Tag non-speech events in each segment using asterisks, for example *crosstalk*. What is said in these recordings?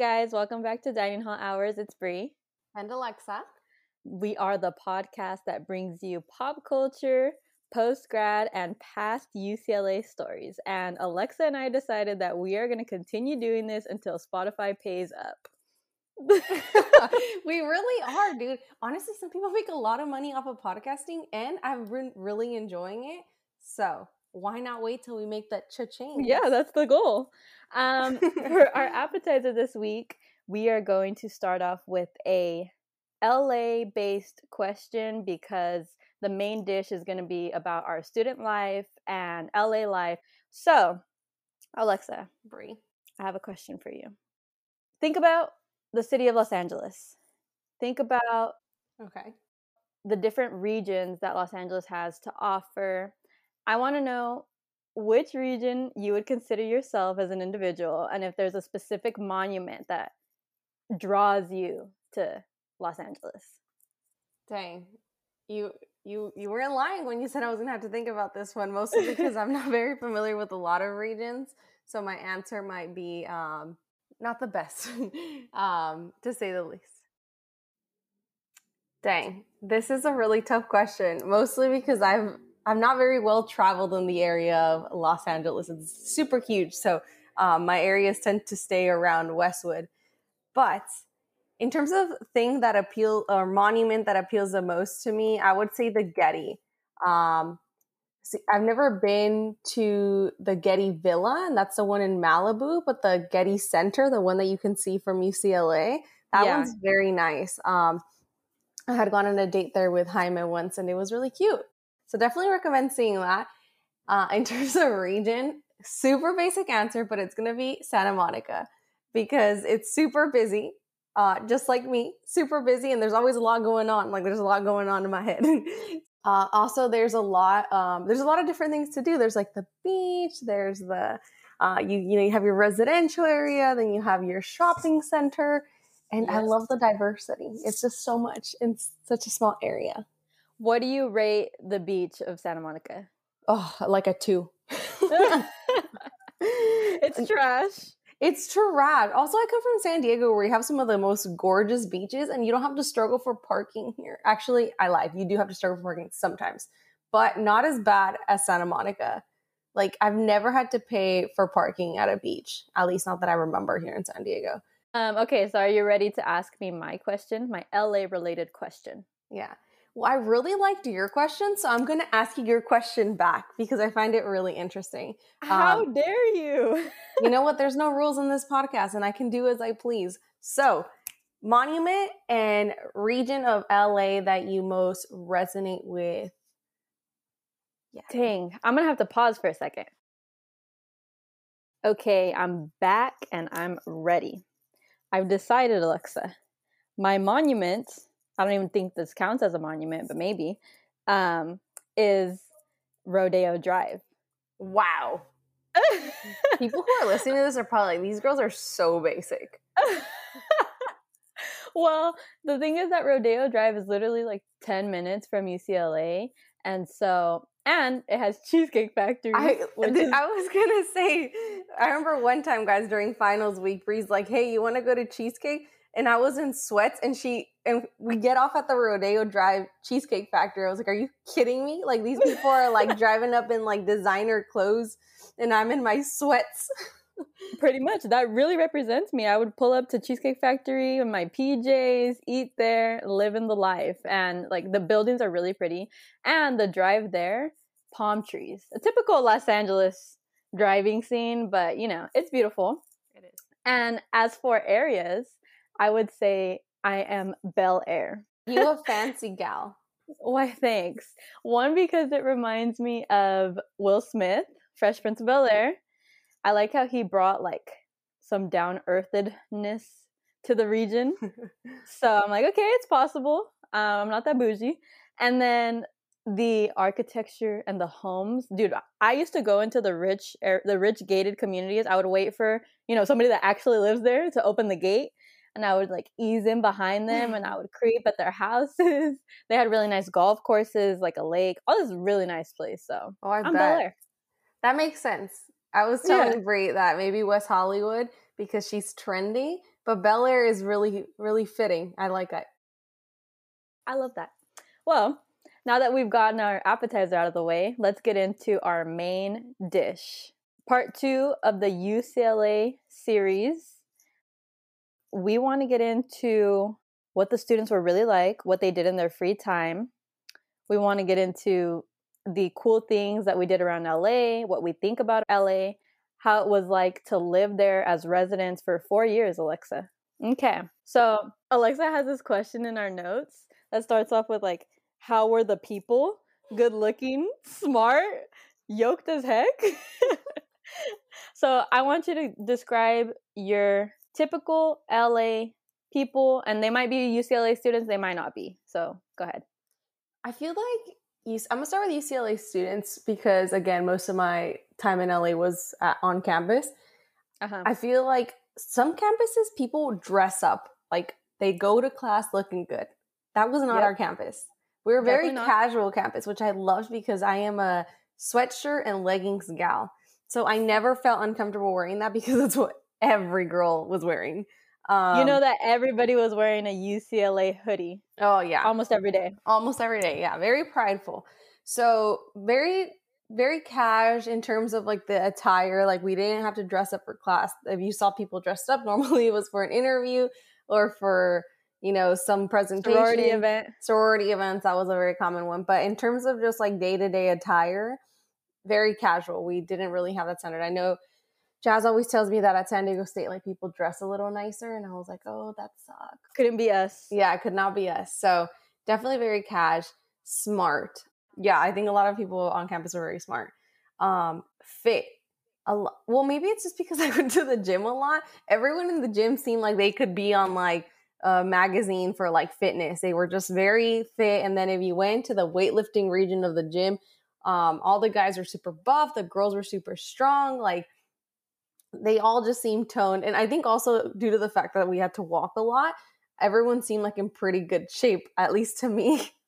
guys, welcome back to Dining Hall Hours. It's Bree and Alexa. We are the podcast that brings you pop culture, post grad, and past UCLA stories. And Alexa and I decided that we are going to continue doing this until Spotify pays up. *laughs* we really are, dude. Honestly, some people make a lot of money off of podcasting, and I've been really enjoying it. So why not wait till we make that cha-ching? Yeah, that's the goal. Um, *laughs* for our appetizer this week, we are going to start off with a LA based question because the main dish is going to be about our student life and LA life. So, Alexa, Brie, I have a question for you. Think about the city of Los Angeles. Think about okay the different regions that Los Angeles has to offer. I want to know which region you would consider yourself as an individual and if there's a specific monument that draws you to Los Angeles. Dang. You you you weren't lying when you said I was gonna have to think about this one, mostly because I'm not very familiar with a lot of regions. So my answer might be um, not the best, *laughs* um, to say the least. Dang, this is a really tough question, mostly because I've I'm not very well traveled in the area of Los Angeles. It's super huge, so um, my areas tend to stay around Westwood. But in terms of thing that appeal or monument that appeals the most to me, I would say the Getty. Um, see, I've never been to the Getty Villa, and that's the one in Malibu, but the Getty Center, the one that you can see from UCLA, that yeah. one's very nice. Um, I had gone on a date there with Jaime once, and it was really cute. So definitely recommend seeing that. Uh, in *laughs* terms of region, super basic answer, but it's gonna be Santa Monica because it's super busy, uh, just like me, super busy, and there's always a lot going on. Like there's a lot going on in my head. *laughs* uh, also, there's a lot. Um, there's a lot of different things to do. There's like the beach. There's the uh, you you know you have your residential area, then you have your shopping center, and yes. I love the diversity. It's just so much in such a small area. What do you rate the beach of Santa Monica? Oh, like a two. *laughs* it's trash. It's trash. Also, I come from San Diego where you have some of the most gorgeous beaches and you don't have to struggle for parking here. Actually, I lied. You do have to struggle for parking sometimes, but not as bad as Santa Monica. Like, I've never had to pay for parking at a beach, at least not that I remember here in San Diego. Um, okay, so are you ready to ask me my question, my LA related question? Yeah. Well, I really liked your question, so I'm going to ask you your question back because I find it really interesting. How um, dare you? you know what? There's no rules in this podcast, and I can do as I please. So, monument and region of LA that you most resonate with. Yeah. Dang, I'm going to have to pause for a second. Okay, I'm back and I'm ready. I've decided, Alexa. My monument I don't even think this counts as a monument, but maybe, um, is Rodeo Drive. Wow. *laughs* People who are listening to this are probably like, these girls are so basic. *laughs* well, the thing is that Rodeo Drive is literally like 10 minutes from UCLA. And so, and it has *laughs* Cheesecake Factory. I, is- I was going to say, I remember one time, guys, during finals week, Bree's like, hey, you want to go to Cheesecake? And I was in sweats and she and we get off at the Rodeo Drive Cheesecake Factory. I was like, "Are you kidding me? Like these people are like *laughs* driving up in like designer clothes and I'm in my sweats." Pretty much. That really represents me. I would pull up to Cheesecake Factory in my PJs, eat there, live in the life. And like the buildings are really pretty and the drive there, palm trees. A typical Los Angeles driving scene, but you know, it's beautiful. It is. And as for areas, I would say I am Bel Air. You a *laughs* fancy gal. Why, thanks. One, because it reminds me of Will Smith, Fresh Prince of Bel Air. I like how he brought like some down earthedness to the region. *laughs* so I'm like, okay, it's possible. Um, I'm not that bougie. And then the architecture and the homes, dude. I used to go into the rich, the rich gated communities. I would wait for you know somebody that actually lives there to open the gate, and I would like ease in behind *laughs* them and I would creep at their houses. *laughs* they had really nice golf courses, like a lake. All this really nice place. So oh, I am bet. That makes sense. I was telling yeah. Brie that maybe West Hollywood because she's trendy, but Bel Air is really, really fitting. I like it. I love that. Well, now that we've gotten our appetizer out of the way, let's get into our main dish. Part two of the UCLA series. We want to get into what the students were really like, what they did in their free time. We want to get into the cool things that we did around LA, what we think about LA, how it was like to live there as residents for four years, Alexa. Okay, so Alexa has this question in our notes that starts off with like, how were the people? Good looking, smart, yoked as heck. *laughs* so I want you to describe your typical LA people, and they might be UCLA students, they might not be. So go ahead. I feel like I'm gonna start with UCLA students because again, most of my time in LA was at, on campus. Uh-huh. I feel like some campuses people dress up like they go to class looking good. That was not yep. our campus. We were very casual campus, which I loved because I am a sweatshirt and leggings gal. So I never felt uncomfortable wearing that *laughs* because that's what every girl was wearing. Um, you know um, that everybody was wearing a UCLA hoodie. Oh yeah, almost every day. Almost every day. Yeah, very prideful. So very very cash in terms of like the attire. Like we didn't have to dress up for class. If you saw people dressed up, *laughs* normally it was for an interview or for you know some presentation sorority event sorority events that was a very common one but in terms of just like day-to-day attire very casual we didn't really have that standard i know jazz always tells me that at san diego state like people dress a little nicer and i was like oh that sucks couldn't be us yeah it could not be us so definitely very cash smart yeah i think a lot of people on campus are very smart um fit a lot well maybe it's just because *laughs* i went to the gym a lot everyone in the gym seemed like they could be on like a magazine for like fitness. They were just very fit. And then if you went to the weightlifting region of the gym, um, all the guys were super buff, the girls were super strong. Like they all just seemed toned. And I think also due to the fact that we had to walk a lot, everyone seemed like in pretty good shape, at least to me. *laughs*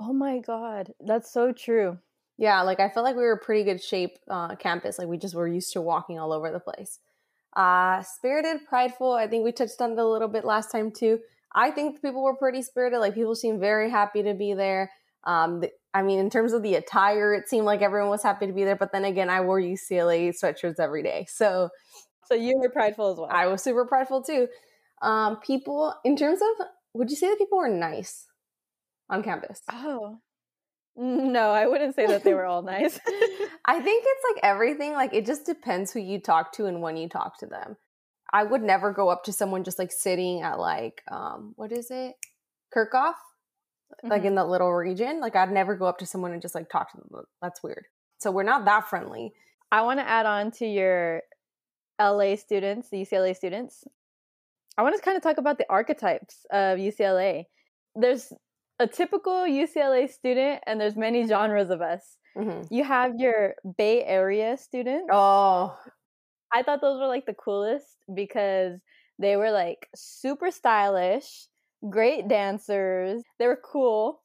Oh my God. That's so true. Yeah, like I felt like we were pretty good shape uh, campus. Like we just were used to walking all over the place. Uh, spirited, prideful. I think we touched on it a little bit last time too. I think people were pretty spirited. Like people seemed very happy to be there. Um, the, I mean, in terms of the attire, it seemed like everyone was happy to be there. But then again, I wore UCLA sweatshirts every day, so so you were prideful as well. I was super prideful too. Um, people, in terms of, would you say that people were nice on campus? Oh, no, I wouldn't say that they were all nice. *laughs* I think it's like everything, like it just depends who you talk to and when you talk to them. I would never go up to someone just like sitting at like um what is it? Kerckhoff? Mm-hmm. Like in the little region. Like I'd never go up to someone and just like talk to them. That's weird. So we're not that friendly. I want to add on to your LA students, the UCLA students. I want to kind of talk about the archetypes of UCLA. There's a typical UCLA student, and there's many genres of us. Mm-hmm. You have your Bay Area students. Oh, I thought those were like the coolest because they were like super stylish, great dancers. They were cool.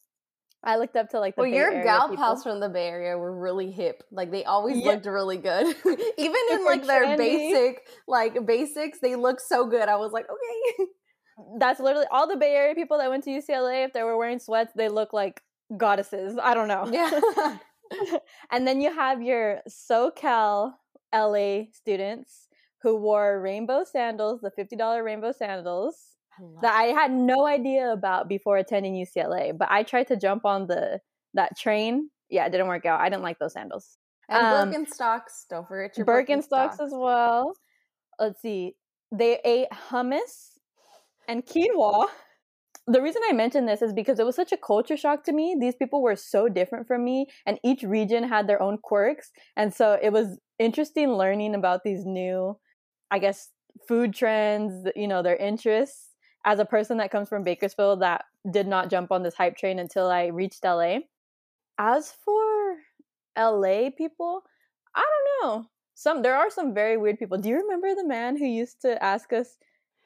I looked up to like the well, Bay your Area gal people. pals from the Bay Area were really hip. Like they always yeah. looked really good, *laughs* even in like their trendy. basic like basics. They looked so good. I was like, okay. *laughs* that's literally all the Bay Area people that went to UCLA. If they were wearing sweats, they look like goddesses. I don't know. Yeah. *laughs* and then you have your SoCal LA students who wore rainbow sandals, the $50 rainbow sandals I that I had no idea about before attending UCLA. But I tried to jump on the that train. Yeah, it didn't work out. I didn't like those sandals. And um, Birkenstocks. Don't forget your Birkenstocks, Birkenstocks as well. Let's see. They ate hummus and quinoa. The reason I mention this is because it was such a culture shock to me. These people were so different from me, and each region had their own quirks. And so it was interesting learning about these new, I guess, food trends, you know, their interests. As a person that comes from Bakersfield that did not jump on this hype train until I reached LA. As for LA people, I don't know. Some there are some very weird people. Do you remember the man who used to ask us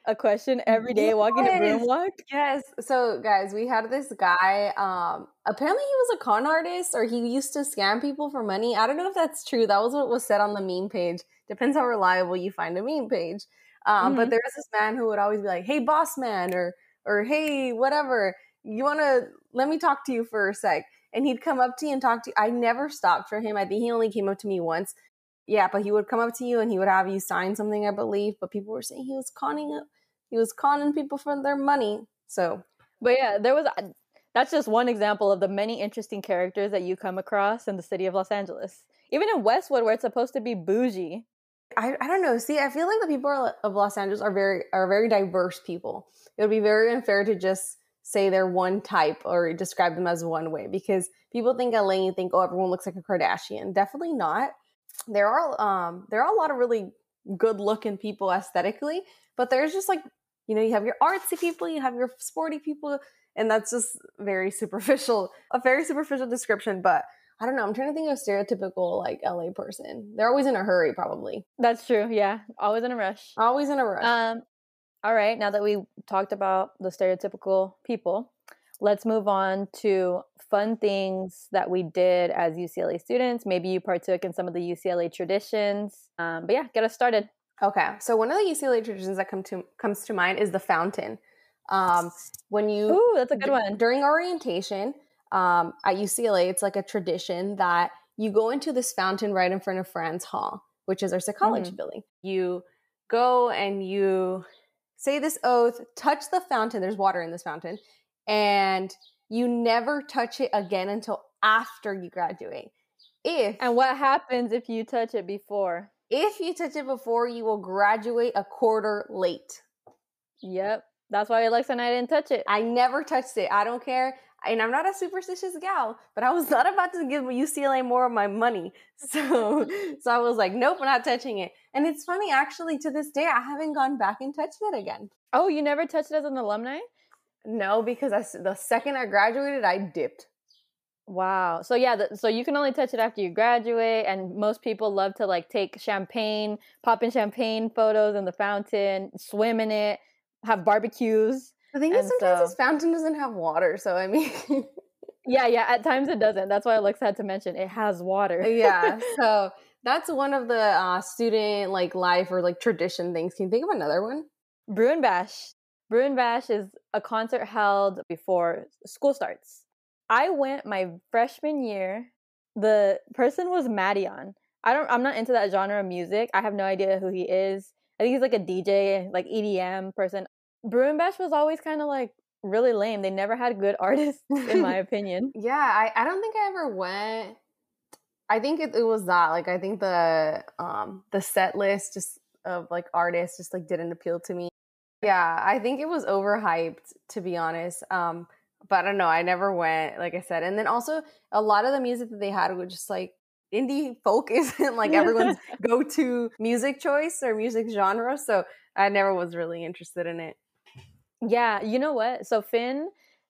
a question every day yes. walking a Bruin Walk? Yes. So guys, we had this guy. Um, apparently he was a con artist or he used to scam people for money. I don't know if that's true. That was what was said on the meme page. Depends how reliable you find a meme page. Um, mm-hmm. But there was this man who would always be like, "Hey, boss man," or or "Hey, whatever, you want to let me talk to you for a sec." And he'd come up to you and talk to you. I never stopped for him. I think he only came up to me once. Yeah, but he would come up to you and he would have you sign something, I believe. But people were saying he was conning up. he was conning people for their money. So, but yeah, there was that's just one example of the many interesting characters that you come across in the city of Los Angeles. Even in Westwood, where it's supposed to be bougie, I, I don't know. See, I feel like the people of Los Angeles are very are very diverse people. It would be very unfair to just say they're one type or describe them as one way because people think LA and think, oh, everyone looks like a Kardashian. Definitely not. There are um there are a lot of really good looking people aesthetically, but there's just like you know you have your artsy people, you have your sporty people, and that's just very superficial, a very superficial description. But I don't know. I'm trying to think of a stereotypical like LA person. They're always in a hurry, probably. That's true. Yeah, always in a rush. Always in a rush. Um, all right. Now that we talked about the stereotypical people, let's move on to fun things that we did as UCLA students. Maybe you partook in some of the UCLA traditions. Um, but yeah, get us started. Okay. So one of the UCLA traditions that come to comes to mind is the fountain. Um, when you Ooh, that's a good one. During orientation, um, at UCLA, it's like a tradition that you go into this fountain right in front of Franz Hall, which is our psychology mm-hmm. building. You go and you say this oath, touch the fountain. There's water in this fountain, and you never touch it again until after you graduate. If and what happens if you touch it before? If you touch it before, you will graduate a quarter late. Yep. That's why Alexa and I didn't touch it. I never touched it. I don't care and I'm not a superstitious gal, but I was *laughs* not about to give UCLA more of my money. *laughs* So, *laughs* so I was like, nope, I'm not touching it. And it's funny, actually, to this day, I haven't gone back and touched it again. Oh, you never touched it as an alumni? No, because I, the second I graduated, I dipped. Wow. So yeah, the, so you can only touch it after you graduate, and most people love to like take champagne, pop in champagne photos in the fountain, swim in it, have barbecues. The thing and is, sometimes so, this fountain doesn't have water, so I mean. yeah, yeah. At times it doesn't. That's why Alexa had to mention it has water. yeah. *laughs* So that's one of the uh, student like life or like tradition things. Can you think of another one? Bruin Bash. Bruin Bash is a concert held before school starts. I went my freshman year. The person was Madeon. I don't. I'm not into that genre of music. I have no idea who he is. I think he's like a DJ, like EDM person. Bruin Bash was always kind of like really lame. They never had good *laughs* artists, in my *laughs* opinion. yeah, I, I don't think I ever went. I think it, it was that. Like, I think the um the set list just of like artists just like didn't appeal to me. Yeah, I think it was overhyped to be honest. Um, but I don't know. I never went, like I said. And then also a lot of the music that they had was just like indie folk *laughs* isn't like everyone's go to music choice or music genre. So I never was really interested in it. Yeah, you know what? So Finn,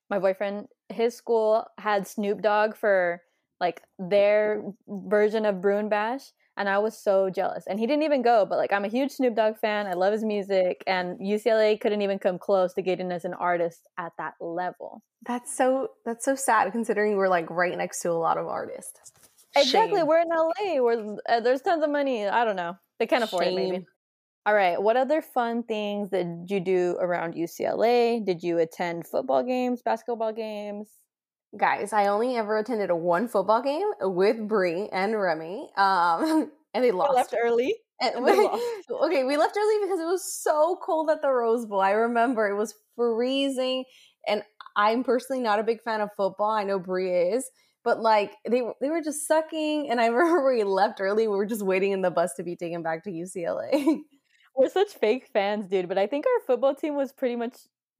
my boyfriend, his school had Snoop Dogg for like their version of Bruin Bash, and I was so jealous. And he didn't even go, but like I'm a huge Snoop Dogg fan. I love his music, and UCLA couldn't even come close to getting us an artist at that level. That's so that's so sad considering we're like right next to a lot of artists. Exactly, Shame. we're in LA. Where uh, there's tons of money. I don't know. They can't afford Shame. it, maybe. All right. What other fun things did you do around UCLA? Did you attend football games, basketball games? Guys, I only ever attended a one football game with Brie and Remy. Um, *laughs* and they lost. left early. And we, *laughs* okay, we left early because it was so cold at the Rose Bowl. I remember it was freezing, and I'm personally not a big fan of football. I know Brie is, but like they they were just sucking. And I *laughs* remember we left early. We were just waiting in the bus to be taken back to UCLA. We're such fake fans, dude. But I think our football team was pretty much.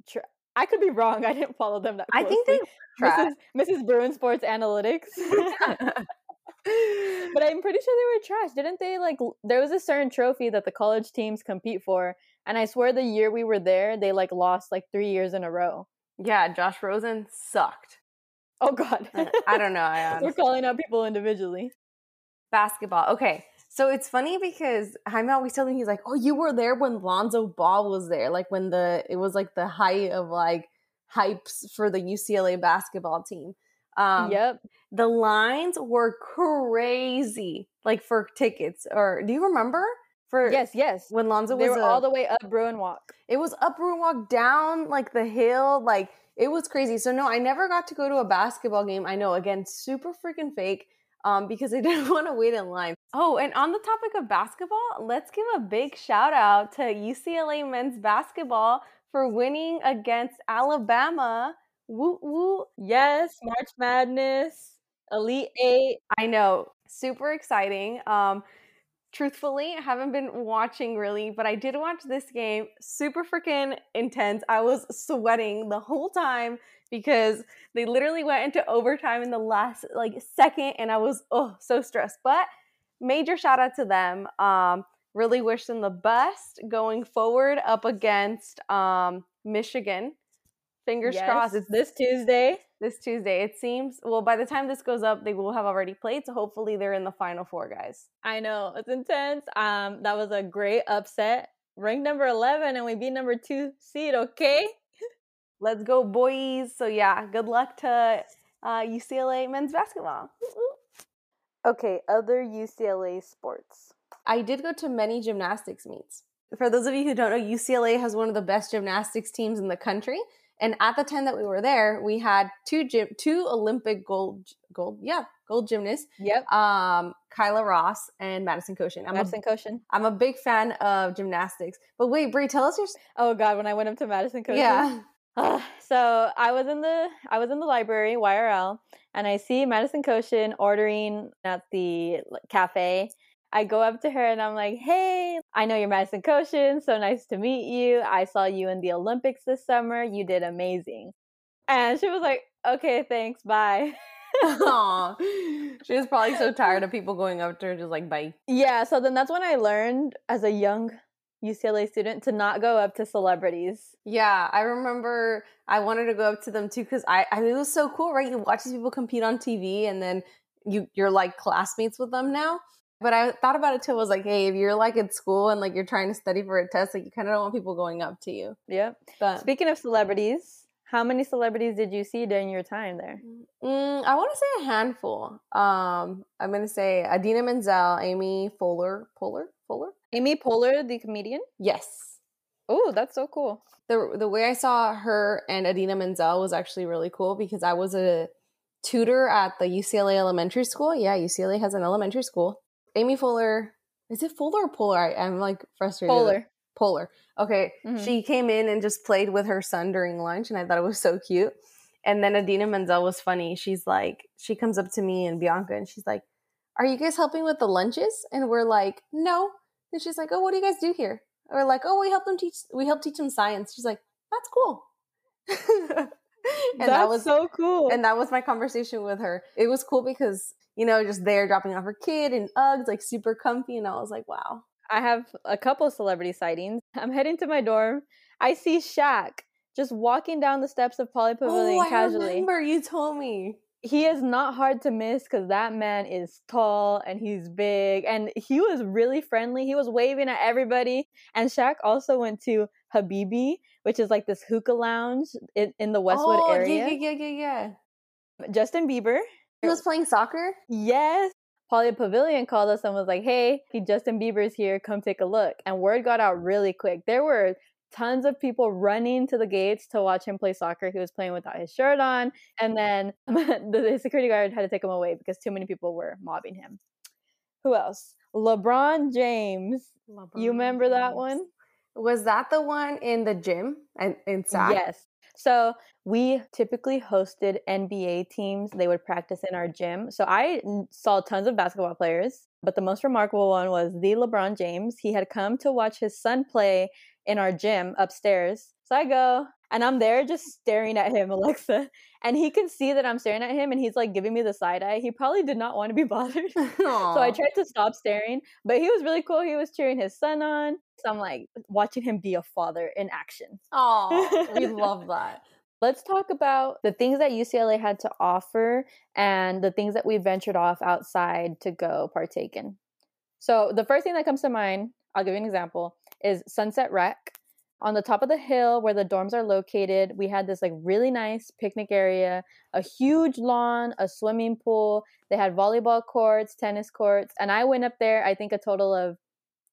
Tra- I could be wrong. I didn't follow them that. Closely. I think they Mrs. Mrs. Bruin Sports Analytics. *laughs* but I'm pretty sure they were trash. Didn't they like there was a certain trophy that the college teams compete for and I swear the year we were there they like lost like 3 years in a row. Yeah, Josh Rosen sucked. Oh god. I don't know. I *laughs* We're calling out people individually. Basketball. Okay. So it's funny because Jaime always telling me he's like, "Oh, you were there when Lonzo Ball was there, like when the it was like the height of like hypes for the UCLA basketball team." Um, yep. The lines were crazy, like for tickets. Or do you remember? For Yes, yes. when Lonzo They was were a- all the way up Bruin Walk. it was up Bruin walk down like the hill, like it was crazy. So no, I never got to go to a basketball game. I know again, super freaking fake. Um, because I *laughs* didn't want to wait in line. Oh, and on the topic of basketball, let's give a big shout out to UCLA men's basketball for winning against Alabama. Woo woo. Yes, March Madness, Elite Eight. I know, super exciting. Um, truthfully, I haven't been watching really, but I did watch this game. Super freaking intense. I was sweating the whole time because they literally went into overtime in the last like second, and I was oh so stressed. But major shout out to them. Um, really wish them the best going forward up against um Michigan. Fingers Yes, crossed. It's this Tuesday. this Tuesday. It seems. Well, by the time this goes up, they will have already played. So hopefully they're in the final four, guys. I know it's intense. Um, that was a great upset. Ranked number eleven, and we beat number two seed. Okay. Let's go, boys. So yeah, good luck to uh, UCLA men's basketball. Okay. Other UCLA sports. I did go to many gymnastics meets. For those of you who don't know, UCLA has one of the best gymnastics teams in the country. And at the time that we were there, we had two gym, two Olympic gold, gold, yeah, gold gymnasts, Yep. um, Kyla Ross and Madison Kocian. I'm Madison Kocian. I'm a big fan of gymnastics. But wait, Brie, tell us your, Oh God, when I went up to Madison Kocian. yeah. Ah, *sighs* so I was in the I was in the library YRL and I see Madison Kocian ordering at the cafe. I go up to her and I'm like, "Hey, I know you're Madison Kocian. So nice to meet you. I saw you in the Olympics this summer. You did amazing." And she was like, "Okay, thanks. Bye." Aw. *laughs* she was probably so tired of people going up to her, just like, bye. yeah, so then that's when I learned as a young UCLA student to not go up to celebrities. Yeah, I remember I wanted to go up to them too because I, I mean, it was so cool, right? You watch these people compete on TV and then you you're like classmates with them now. But I thought about it too. I was like, hey, if you're like at school and like you're trying to study for a test, like you kind of don't want people going up to you. Yep. But Speaking of celebrities, how many celebrities did you see during your time there? mm, I want to say a handful. Um, I'm gonna say Idina Menzel, Amy Fuller, Fuller, Fuller. Amy Poehler, the comedian. Yes, Oh, that's so cool. the the way I saw her and Idina Menzel was actually really cool because I was a tutor at the UCLA elementary school. Yeah, UCLA has an elementary school. Amy Fuller, is it Fuller or Polar? I, I'm like frustrated. Polar. Polar. Okay, Mhm. she came in and just played with her son during lunch, and I thought it was so cute. And then Idina Menzel was funny. She's like, she comes up to me and Bianca, and she's like, "Are you guys helping with the lunches?" And we're like, "No." And she's like, "Oh, what do you guys do here?" We're like, "Oh, we help them teach. We help teach them science." She's like, "That's cool." *laughs* and that's that was so cool. and that was my conversation with her. It was cool because you know, just there dropping off her kid and Uggs, like super comfy, and I was like, "Wow." I have a couple celebrity sightings. *laughs* I'm heading to my dorm. I see Shaq just walking down the steps of Pauley Pavilion oh, I casually. remember you told me. He is not hard to miss because that man is tall and he's big and he was really friendly. He was waving at everybody. And Shaq also went to Habibi, which is like this hookah lounge in, in the Westwood oh, area. Yeah, yeah, yeah, yeah, yeah. Justin Bieber. He was playing soccer. Yes. Pauley Pavilion called us and was like, hey, Justin Bieber's here. Come take a look. And word got out really quick. There were tons of people running to the gates to watch him play soccer. He was playing without his shirt on. And then *laughs* the security guard had to take him away because too many people were mobbing him. Who else? LeBron James. You remember that one? Was that the one in the gym and in SAC? Yes. So we typically hosted NBA teams. They would practice in our gym. So I saw tons of basketball players, but the most remarkable one was the LeBron James. He had come to watch his son play in our gym upstairs. So I go and I'm there just staring at him, *laughs* Alexa. And he can see that I'm staring at him and he's like giving me the side eye. He probably did not want to be *laughs* bothered. So I tried to stop staring, but he was really cool. He was cheering his son on. So I'm like watching him be a father in action. Oh, we *laughs* love that. Let's talk about the things that UCLA had to offer and the things that we ventured off outside to go partake in. So, the first thing that comes to mind, I'll give you an example, is Sunset Rec. On the top of the hill where the dorms are located, we had this like really nice picnic area, a huge lawn, a swimming pool. They had volleyball courts, tennis courts, and I went up there, I think a total of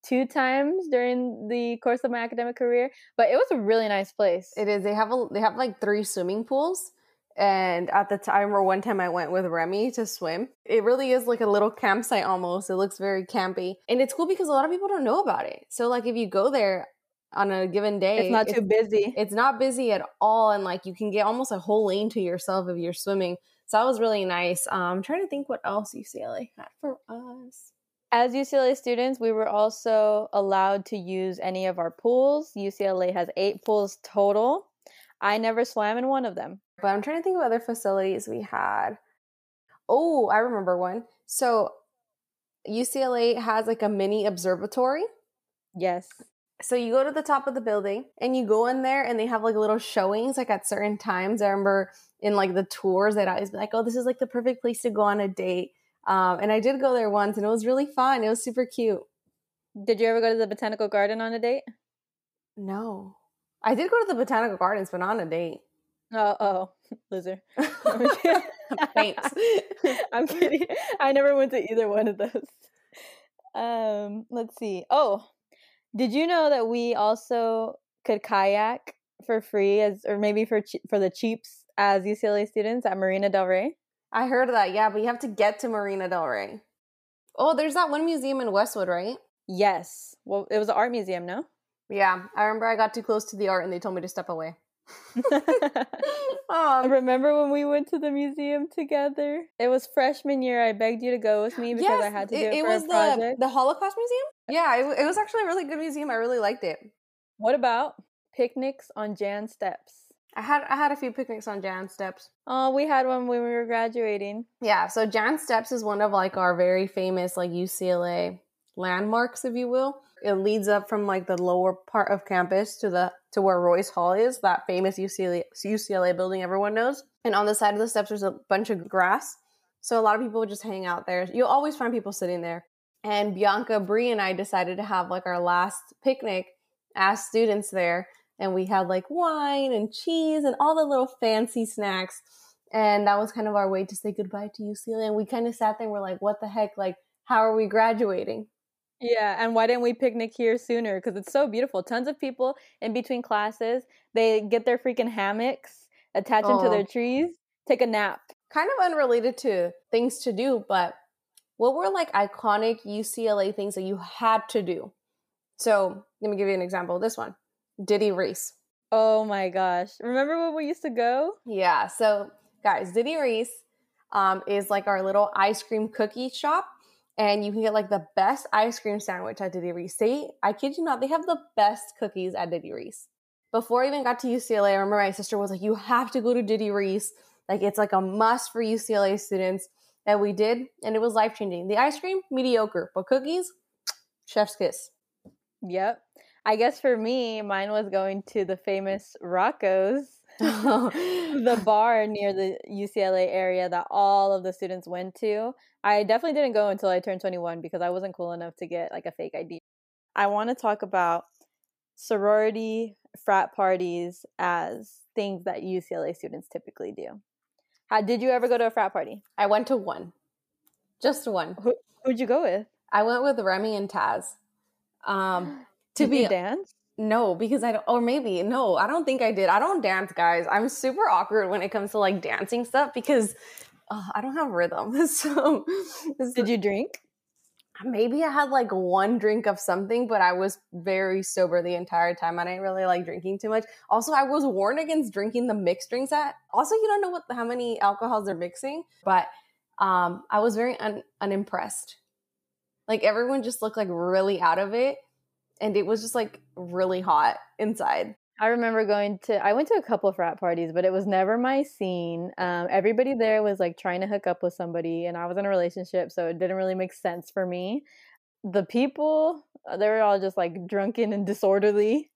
two times during the course of my academic career, but it was a really nice place. It is. They have a they have like three swimming pools. And at the time, or one time I went with Remy to swim. It really is like a little campsite almost. It looks very campy. And it's cool because a lot of people don't know about it. So, like, if you go there on a given day, it's not too busy. It's not busy at all. And like, you can get almost a whole lane to yourself if you're swimming. So, that was really nice. Um, I'm trying to think what else UCLA had for us. As UCLA students, we were also allowed to use any of our pools. UCLA has eight pools total. I never swam in one of them. But I'm trying to think of other facilities we had. Oh, I remember one. So UCLA has like a mini observatory. Yes. So you go to the top of the building and you go in there and they have like little showings like at certain times. I remember in like the tours they'd always be like, oh, this is like the perfect place to go on a date. Um, and I did go there once and it was really fun. It was super cute. Did you ever go to the botanical garden on a date? No. I did go to the botanical gardens, but not on a date. Oh, oh, *laughs* loser. *laughs* Thanks. *laughs* I'm kidding. I never went to either one of those. Um, let's see. Oh, did you know that we also could kayak for free as or maybe for for the cheaps as UCLA students at Marina Del Rey? I heard that. Yeah, but you have to get to Marina Del Rey. Oh, there's that one museum in Westwood, right? Yes. Well, it was an art museum, no? Yeah, I remember I got too close to the art and they told me to step away. *laughs* *laughs* um, Remember when we went to the museum together? It was freshman year. I begged you to go with me because yes, I had to do it, it, it was the the Holocaust Museum. Yeah, it, it was actually a really good museum. I really liked it. What about picnics on Janss Steps? I had I had a few picnics on Janss Steps. Oh, we had one when we were graduating. Yeah, so Janss Steps is one of like our very famous like UCLA landmarks, if you will. It leads up from like the lower part of campus to the to where Royce Hall is, that famous UCLA UCLA building everyone knows. And on the side of the steps, there's a bunch of grass, so a lot of people would just hang out there. You'll always find people sitting there. And Bianca, Bree, and I decided to have like our last picnic as students there, and we had like wine and cheese and all the little fancy snacks. And that was kind of our way to say goodbye to UCLA. And we kind of sat there and we're like, what the heck? Like, how are we graduating? Yeah, and why didn't we picnic here sooner? Because it's so beautiful. Tons of people in between classes. They get their freaking hammocks, attach them to oh. their trees, take a nap. Kind of unrelated to things to do, but what were like iconic UCLA things that you had to do? So let me give you an example. This one, Diddy Riese. Oh my gosh! Remember when we used to go? Yeah. So guys, Diddy Riese um, is like our little ice cream cookie shop and you can get like the best ice cream sandwich at Diddy Riese. They, I kid you not, they have the best cookies at Diddy Riese. Before I even got to UCLA, I remember my sister was like, "You have to go to Diddy Riese. Like it's like a must for UCLA students." And we did, and it was life changing. The ice cream mediocre, but cookies, *tsk* chef's kiss. Yep. I guess for me, mine was going to the famous Rocco's *laughs* the *laughs* bar near the UCLA area that all of the students went to. I definitely didn't go until I turned 21 because I wasn't cool enough to get like a fake ID. I want to talk about sorority frat parties as things that UCLA students typically do. How did you ever go to a frat party? I went to one. Just one. Who, who'd you go with? I went with Remy and Taz. Um, *gasps* to did be dance? No, because I don't, or maybe no, I don't think I did. I don't dance, guys. I'm super awkward when it comes to like dancing stuff because uh, I don't have rhythm. *laughs* So, did you drink? Maybe I had like one drink of something, but I was very sober the entire time. I didn't really like drinking too much. Also, I was warned against drinking the mixed drinks. At also, you don't know what how many alcohols they're mixing, but um, I was very un- unimpressed. Like everyone just looked like really out of it and it was just like really hot inside. I remember going to I went to a couple of frat parties, but it was never my scene. Um, everybody there was like trying to hook up with somebody, and I was in a relationship, so it didn't really make sense for me. The people uh, they were all just like drunken and disorderly.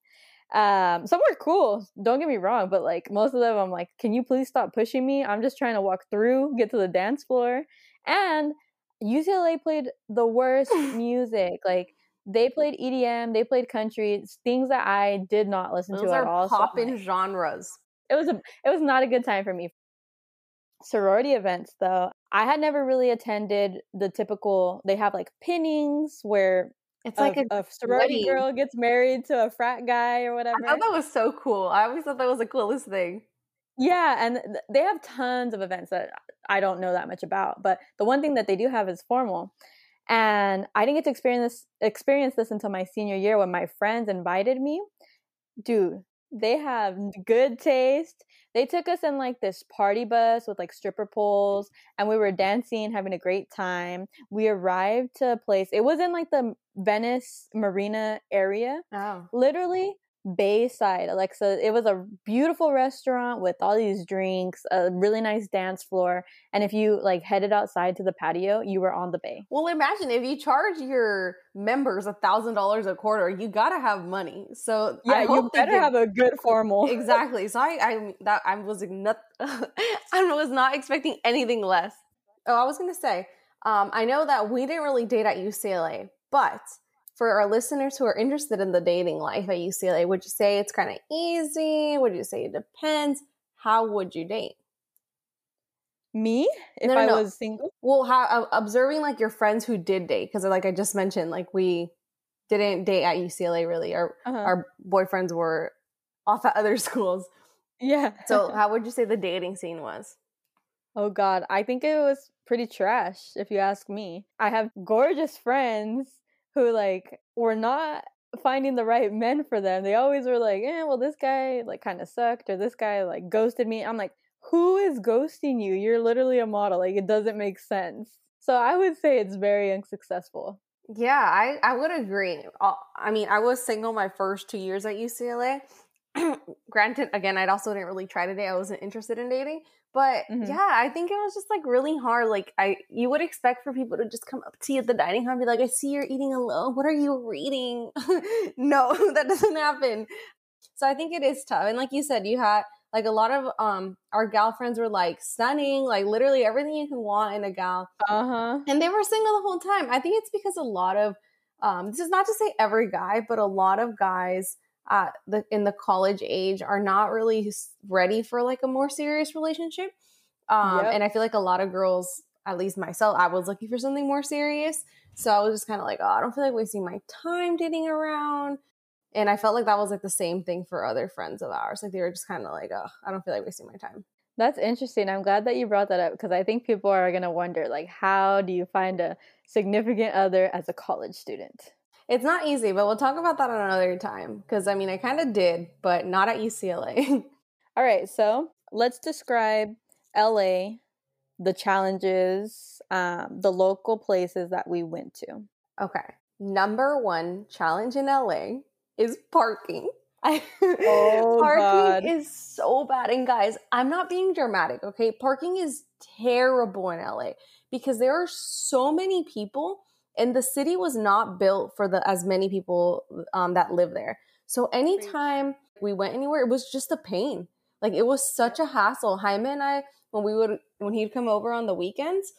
Um, some were cool, don't get me wrong, but like most of them, I'm like, can you please stop pushing me? I'm just trying to walk through, get to the dance floor, and UCLA played the worst *laughs* music, like they played EDM, they played country, things that I did not listen Those to at all. Pop in so genres. It was a it was not a good time for me. Sorority events though, I had never really attended the typical they have like pinnings where It's like a, a, a sorority wedding. girl gets married to a frat guy or whatever. I thought that was so cool. I always thought that was the coolest thing. Yeah, and they have tons of events that I don't know that much about. But the one thing that they do have is formal. And I didn't get to experience this experience this until my senior year when my friends invited me. Dude, they have good taste. They took us in like this party bus with like stripper poles and we were dancing, having a great time. We arrived to a place. It was in like the Venice Marina area Oh. literally Bayside, Alexa. It was a beautiful restaurant with all these drinks, a really nice dance floor, and if you like headed outside to the patio, you were on the bay. Well, imagine if you charge your members a thousand dollars a quarter, you gotta have money. So Yeah, you better give- have a good formal. exactly. So I, I that I was not, *laughs* I was not expecting anything less. Oh, I was gonna say, um, I know that we didn't really date at UCLA, but for our listeners who are interested in the dating life at UCLA, would you say it's kind of easy? Would you say it depends? How would you date? Me, if No, no, I no. was single, Well, how uh, observing like your friends who did date because like I just mentioned, like we didn't date at UCLA really. Our uh-huh. our boyfriends were off at other *laughs* schools. yeah. So *laughs* how would you say the dating scene was? oh God, I think it was pretty trash, if you ask me. I have gorgeous friends who like were not finding the right men for them. They always were like, eh, well, this guy like kind of sucked, or this guy like ghosted me. I'm like, who is ghosting you? You're literally a model. Like, it doesn't make sense. So I would say it's very unsuccessful. Yeah, I I would agree. Uh, I mean, I was single my first two years at UCLA. *clears throat* Granted, again, I also didn't really try to date. I wasn't interested in dating, but Mhm. yeah, I think it was just like really hard. Like I, you would expect for people to just come up to you at the dining hall and be like, "I see you're eating alone. What are you reading?" *laughs* no, *laughs* that doesn't happen. So I think it is tough. And like you said, you had like a lot of um our gal friends were like stunning, like literally everything you can want in a gal Uh huh. and they were single the whole time. I think it's because a lot of um, this is not to say every guy, but a lot of guys uh, the, in the college age are not really ready for like a more serious relationship. Um, Yep. And I feel like a lot of girls, at least myself, I was looking for something more serious. So I was just kind of like, oh, I don't feel like wasting my time dating around. And I felt like that was like the same thing for other friends of ours. Like they were just kind of like, oh, I don't feel like wasting my time. That's interesting. I'm glad that you brought that up because I think people are going to wonder, like, how do you find a significant other as a college student? It's not easy, but we'll talk about that on another time. Because I mean, I kind of did, but not at UCLA. *laughs* All right, so let's describe LA, the challenges, um, the local places that we went to. okay. Number one challenge in LA is parking. *laughs* I, Oh, parking God. is so bad. And guys, I'm not being dramatic, okay? Parking is terrible in LA because there are so many people and the city was not built for the as many people um, that live there. So anytime we went anywhere, it was just a pain. Like it was such a hassle. Jaime and I, when we would when he'd come over on the weekends,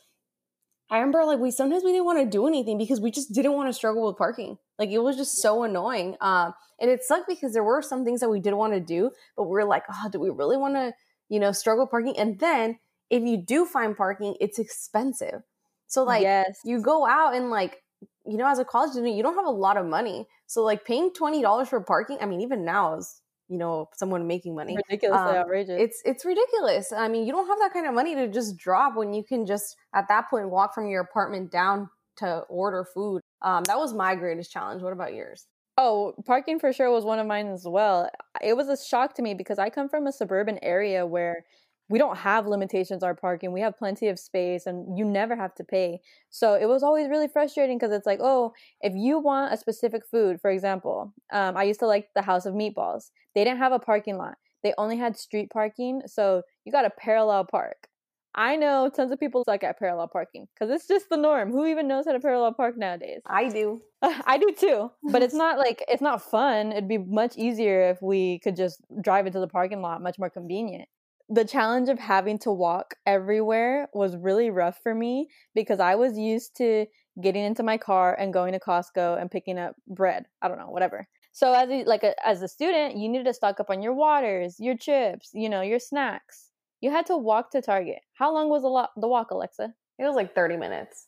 I remember like we sometimes we didn't want to do anything because we just didn't want to struggle with parking. Like it was just so annoying. Um, and it sucked because there were some things that we did want to do, but we are like, oh, do we really want to, you know, struggle with parking? And then if you do find parking, it's expensive. So like yes, you go out and like you know as a college student you don't have a lot of money. So like paying $20 for parking i mean even now is you know someone making money. Ridiculously um, outrageous. it's it's ridiculous. I mean you don't have that kind of money to just drop when you can just at that point walk from your apartment down to order food. Um, that was my greatest challenge. What about yours? Oh, parking for sure was one of mine as well. It was a shock to me because I come from a suburban area where we don't have limitations on parking. We have plenty of space and you never have to pay. So it was always really frustrating because it's like, oh, if you want a specific food, for example, um, I used to like the House of Meatballs. They didn't have a parking lot, they only had street parking. So you got to parallel park. I know tons of people suck at parallel parking because it's just the norm. Who even knows how to parallel park nowadays? i do *laughs* I do too, but it's *laughs* not like it's not fun. It'd be much easier if we could just drive into the parking lot, much more convenient. The challenge of having to walk everywhere was really rough for me because I was used to getting into my car and going to Costco and picking up bread. I don't know, whatever. So as a, like a, as a student, you needed to stock up on your waters, your chips, you know, your snacks. You had to walk to Target. How long was the, lo- the walk, Alexa? it was like 30 minutes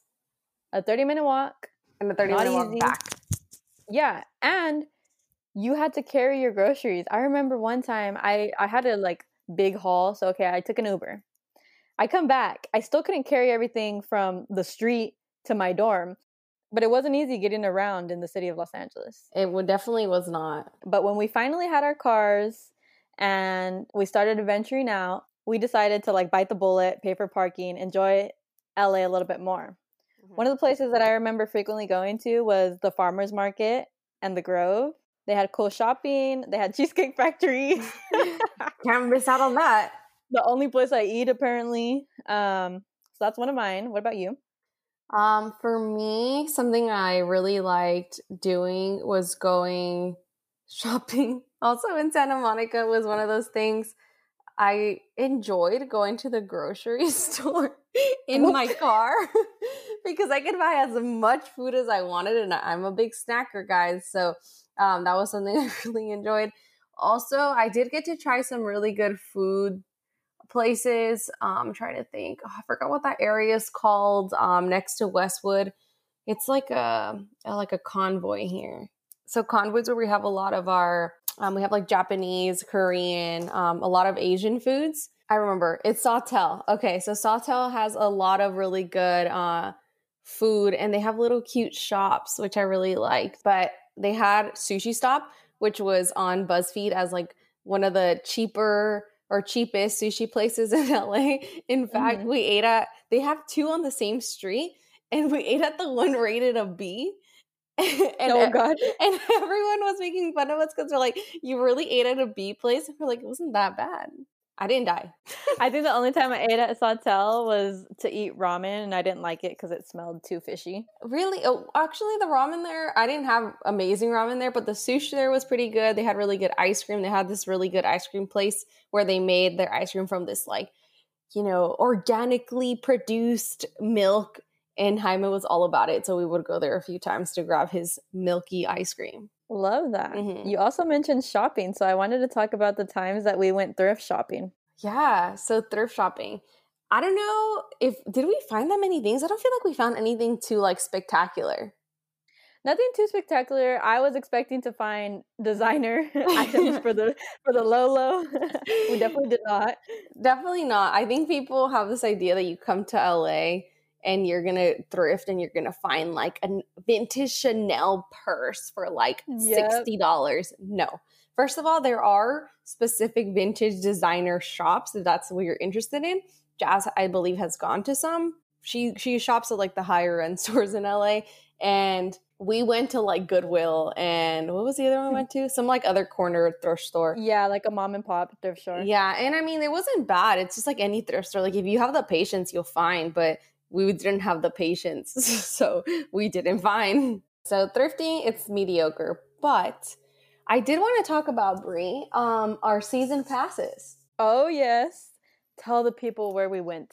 A 30 minute walk. and a 30 Not minute walk easy. back Yeah, and you had to carry your groceries. I remember one time I I had to like big haul, so okay, I took an Uber. I come back. I still couldn't carry everything from the street to my dorm, but it wasn't easy getting around in the city of Los Angeles. It definitely was not. But when we finally had our cars and we started adventuring out, we decided to like bite the bullet, pay for parking, enjoy LA a little bit more. Mm-hmm. One of the places that I remember frequently going to was the farmers market and the Grove. They had cool shopping. They had Cheesecake Factory. *laughs* Can't miss out on that. The only place I eat, apparently. Um, so that's one of mine. What about you? Um, for me, something I really liked doing was going *laughs* shopping. Also in Santa Monica was one of those things I enjoyed going to the grocery *laughs* store in my *laughs* car *laughs* because I could buy as much food as I wanted, and I'm a big snacker, guys. So um, that was something I really enjoyed. Also, I did get to try some really good food places. Um, I'm trying to think. Oh, I forgot what that area is called. Um, next to Westwood, it's like a, a like a convoy here. So convoys where we have a lot of our um, we have like Japanese, Korean, um, a lot of Asian foods. I remember it's Sawtelle. Okay, so Sawtelle has a lot of really good uh, food, and they have little cute shops, which I really liked. But they had Sushi Stop, which was on BuzzFeed as like one of the cheaper or cheapest sushi places in *laughs* LA. In fact, mm-hmm. we ate at they have two on the same street, and we ate at the one rated a B. *laughs* and, oh god! *laughs* And everyone was making fun of us because they're like, "You really ate at a B place?" And we're like, "It wasn't that bad." I didn't die. I think the only *laughs* time I ate at Sawtelle was to eat ramen, and I didn't like it because it smelled too fishy. Really? Oh, actually, the ramen there, I didn't have amazing ramen there, but the sushi there was pretty good. They had really good ice cream. They had this really good ice cream place where they made their ice cream from this, like, you know, organically produced milk and Jaime was all about it. So we would go there a few times to grab his milky ice cream. Love that. Mm-hmm. You also mentioned shopping. So I wanted to talk about the times that we went thrift shopping. Yeah. So thrift shopping. I don't know if did we find that many things? I don't feel like we found anything too like spectacular. Nothing too spectacular. I was expecting to find designer *laughs* items *laughs* for the for the Lolo. *laughs* we definitely did not. Definitely not. I think people have this idea that you come to LA and you're gonna thrift and you're gonna find like a vintage Chanel purse for like yep. $60. No. First of all, there are specific vintage designer shops if that's what you're interested in. Jazz, I believe, has gone to some. She she shops at like the higher end *laughs* stores in LA. And we went to like Goodwill and what was the other one we hmm. went to? Some like other corner thrift store. Yeah, like a mom and pop thrift store. Yeah, and I mean it wasn't bad. It's just like any thrift store. Like if you have the patience, you'll find. But we didn't have the patience, *laughs* so we didn't find. So thrifting, it's mediocre. But I did want to talk about Brie, um, our season passes. Oh yes, tell the people where we went.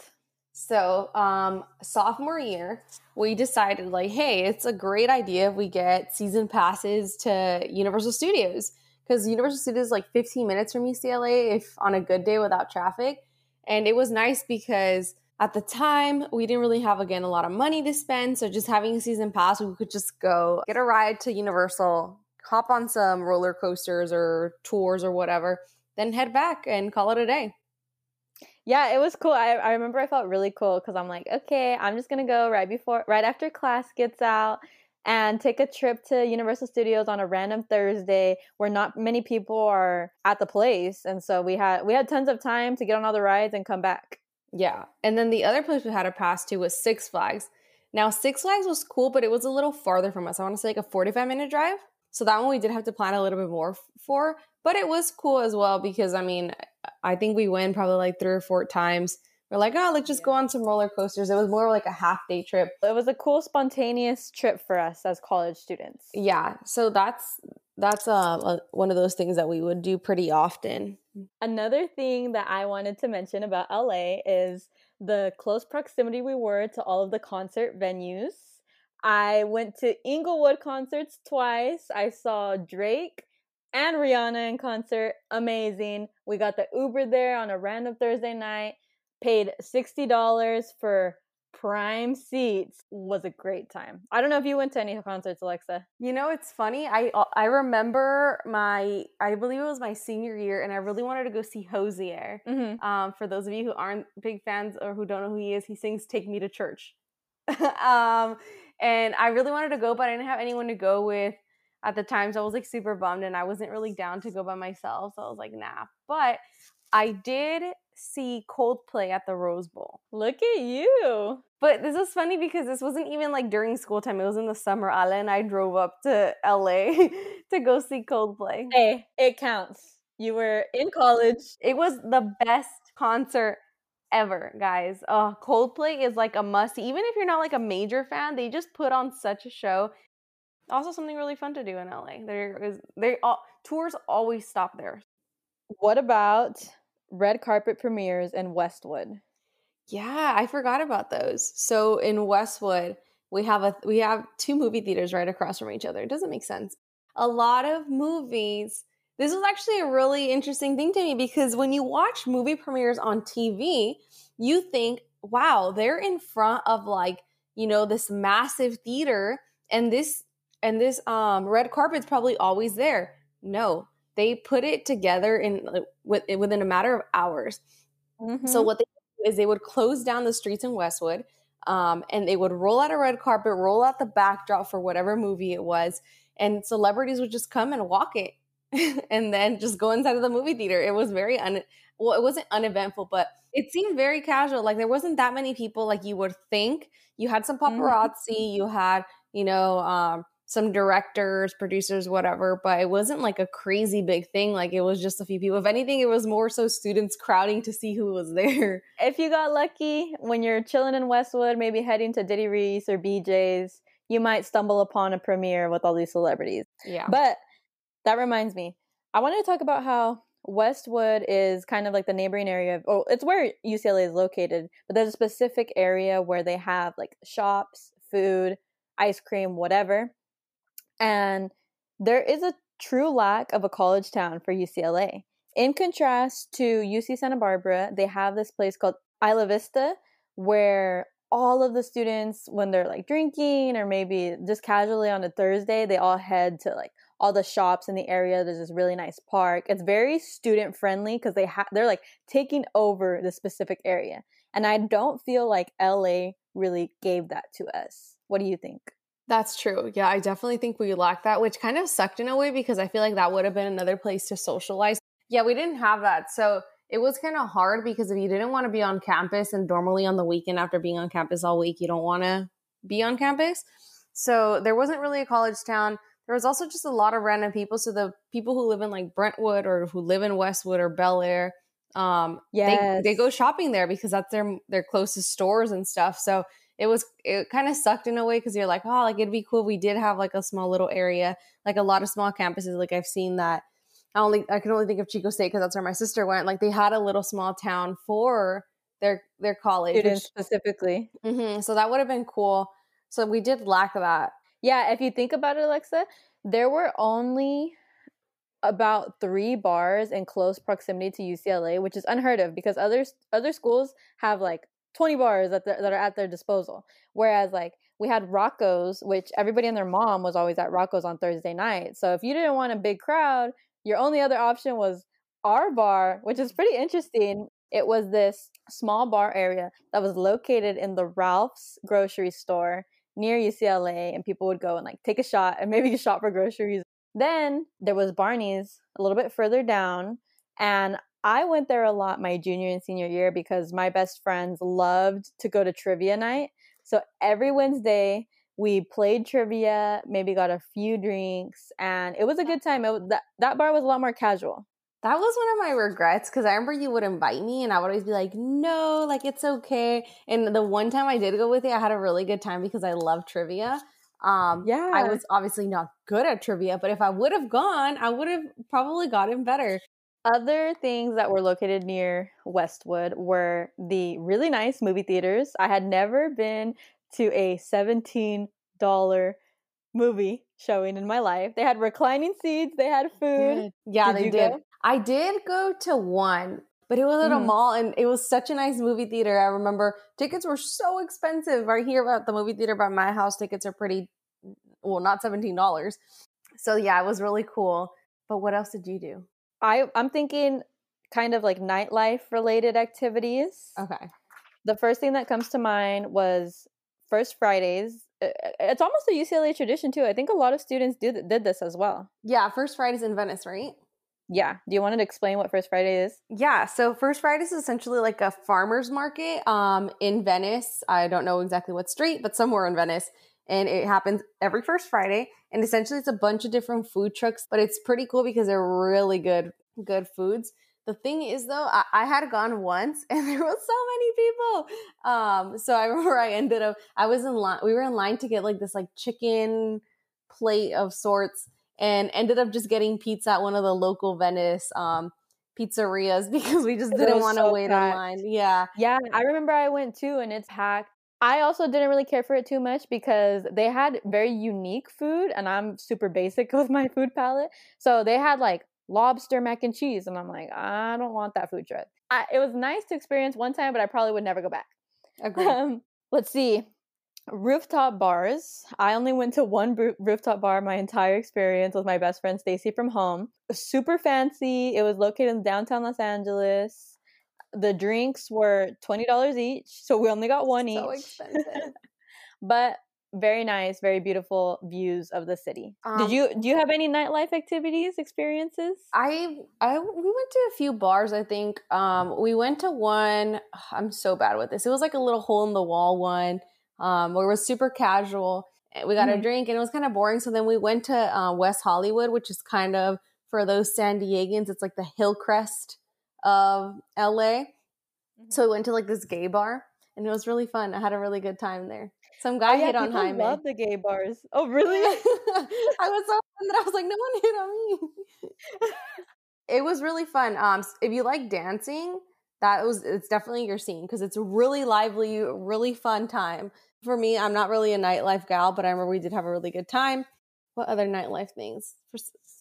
So, um, sophomore year, we decided like, hey, it's a great idea if we get season passes to Universal Studios because Universal Studios is like 15 minutes from UCLA if on a good day without traffic. And it was nice because at the time, we didn't really have, again, a lot of money to spend. So just having a season pass, we could just go get a ride to Universal, hop on some roller coasters or tours or whatever, then head back and call it a day. Yeah, it was cool. I, I remember I felt really cool because I'm like, okay, I'm just to go right before, right after class gets out and take a trip to Universal Studios on a random Thursday where not many people are at the place. And so we had we had tons of time to get on all the rides and come back. Yeah. And then the other place we had to pass to was Six Flags. Now, Six Flags was cool, but it was a little farther from us. I want to say like a 45 minute drive. So that one we did have to plan a little bit more for, but it was cool as well because I mean, I think we went probably like three or four times. We're like, oh, let's just go on some roller coasters. It was more like a half day trip. It was a cool, spontaneous trip for us as college students. Yeah. So that's that's uh, one of those things that we would do pretty often. Another thing that I wanted to mention about LA is the close proximity we were to all of the concert venues. I went to Inglewood concerts twice. I saw Drake and Rihanna in concert. Amazing. We got the Uber there on a random Thursday night, paid $60 for prime seats was a great time. I don't know if you went to any concerts, Alexa. You know, it's funny. I uh, I remember my I believe it was my senior year, and I really wanted to go see Hozier. Mm-hmm. Um, for those of you who aren't big fans or who don't know who he is, he sings "Take Me to Church." *laughs* um, and I really wanted to go, but I didn't have anyone to go with at the time, so I was like super bummed, and I wasn't really down to go by myself. So I was like, nah. But I did see Coldplay at the Rose Bowl. Look at you. But this is funny because this wasn't even like during school time. It was in the summer. Ale and I drove up to LA *laughs* to go see Coldplay. Hey, it counts. You were in college. It was the best concert ever, guys. Oh, Coldplay is like a must. Even if you're not like a major fan, they just put on such a show. Also, something really fun to do in LA. There is they all tours always stop there. What about red carpet premieres in Westwood? Yeah, I forgot about those. So in Westwood, we have a we have two movie theaters right across from each other. It doesn't make sense. A lot of movies. This was actually a really interesting thing to me because when you watch movie premieres on TV, you think, "Wow, they're in front of like, you know, this massive theater and this and this um red carpet's probably always there." No, they put it together in within a matter of hours. Mm-hmm. So what they do is they would close down the streets in Westwood, um, and they would roll out a red carpet, roll out the backdrop for whatever movie it was, and celebrities would just come and walk it, *laughs* and then just go inside of the movie theater. It was very un well, it wasn't uneventful, but it seemed very casual. Like there wasn't that many people like you would think. You had some mm-hmm. paparazzi, mm-hmm. you had you know um, some directors, producers, whatever, but it wasn't like a crazy big thing. Like it was just a few people. If anything, it was more so students crowding to see who was there. *laughs* If you got lucky when you're chilling in Westwood, maybe heading to Diddy Riese or BJ's, you might stumble upon a premiere with all these celebrities. Yeah. But that reminds me, I wanted to talk about how Westwood is kind of like the neighboring area of, oh, it's where UCLA is located, but there's a specific area where they have like shops, food, ice cream, whatever and there is a true lack of a college town for UCLA. In contrast to UC Santa Barbara, they have this place called Isla Vista where all of the students when they're like drinking or maybe just casually on a Thursday, they all head to like all the shops in the area. There's this really nice park. It's very student friendly because they have they're like taking over the specific area. And I don't feel like LA really gave that to us. What do you think? That's true. Yeah, I definitely think we lacked that, which kind of sucked in a way because I feel like that would have been another place to socialize. Yeah, we didn't have that. So it was kind of hard because if you didn't want to be on campus and normally on the weekend after being on campus all week, you don't want to be on campus. So there wasn't really a college town. There was also just a lot of random people. So the people who live in like Brentwood or who live in Westwood or Bel Air, um, yes. they, they go shopping there because that's their their closest stores and stuff. So it was it kind of sucked in a way because you're like oh like it'd be cool we did have like a small little area like a lot of small campuses like i've seen that. I only i can only think of chico state because that's where my sister went like they had a little small town for their their college students which, specifically. Mm-hmm, so that would have been cool. So we did lack that. Yeah if you think about it alexa there were only about three bars in close proximity to UCLA, which is unheard of because other other schools have like 20 bars that, that are at their disposal. Whereas like we had Rocco's, which everybody and their mom was always at Rocco's on Thursday night. So if you didn't want a big crowd, your only other option was our bar, which is pretty interesting. It was this small bar area that was located in the Ralph's grocery store near UCLA, and people would go and like take a shot and maybe *laughs* shop for groceries. Then there was Barney's a little bit further down, and I went there a lot my junior and senior year because my best friends loved to go to trivia night. So every Wednesday we played trivia, maybe got a few drinks, and it was a good time. It, that that bar was a lot more casual. That was one of my regrets because I remember you would invite me and I would always be like, no, like it's okay. And the one time I did go with you, I had a really good time because I love trivia. Um, yeah, I was obviously not good at trivia, but if I would have gone, I would have probably gotten better. Other things that were located near Westwood were the really nice movie theaters. I had never been to a $17 movie showing in my life. They had reclining seats, they had food. Yeah, did they did. Go? I did go to one. but it was at a Mhm. mall and it was such a nice movie theater. I remember tickets were so expensive. Right here at the movie theater by my house, tickets are pretty well, not $17. So yeah, it was really cool. But what else did you do? I I'm thinking kind of like nightlife related activities. Okay. The first thing that comes to mind was First Fridays. It's almost a UCLA tradition too. I think a lot of students did did this as well. Yeah, First Fridays in Venice, right? Yeah. Do you want to explain what First Friday is? Yeah, so First Friday is essentially like a farmer's market um, in Venice. I don't know exactly what street, but somewhere in Venice. And it happens every first Friday. And essentially it's a bunch of different food trucks, but it's pretty cool because they're really good, good foods. The thing is though, I, I had gone once *laughs* and there was so many people. Um, so I *laughs* remember I ended up I was in line we were in line to get like this like chicken plate of sorts and ended up just getting pizza at one of the local Venice um pizzerias *laughs* because we just didn't want to so wait packed. in line. Yeah. Yeah, I remember I went too, and it's packed. I also didn't really care for it too much because they had very unique food, and I'm super basic *laughs* with my food palette. So they had like lobster mac and cheese, and I'm like, I don't want that food truck. I, it was nice to experience one time, but I probably would never go back. Agreed. Um, let's see. Rooftop bars. I only went to one roo- rooftop bar my entire experience with my best friend Stacy from home. Super fancy. It was located in downtown Los Angeles. The drinks were twenty dollars each, so we only got one so each. expensive. *laughs* but very nice, very beautiful views of the city. Um, Did you do you have any nightlife activities experiences? I I we went to a few bars. I think um, we went to one. *sighs* I'm so bad with this. It was like a little hole in the wall one, um, where it was super casual. We got a Mhm. drink and it was kind of boring. So then we went to uh, West Hollywood, which is kind of for those San Diegans. It's like the Hillcrest of LA. So we went to like this gay bar and it was really fun. I had a really good time there. Some guy oh, yeah, hit on Jaime. love the gay bars. Oh, *laughs* really? I was so fun that I was like, no one hit on me. *laughs* it was really fun. Um, if you like dancing, that was it's definitely your scene because it's a really lively, really fun time. For me, I'm not really a nightlife gal, but I remember we did have a really good time. What other nightlife things? For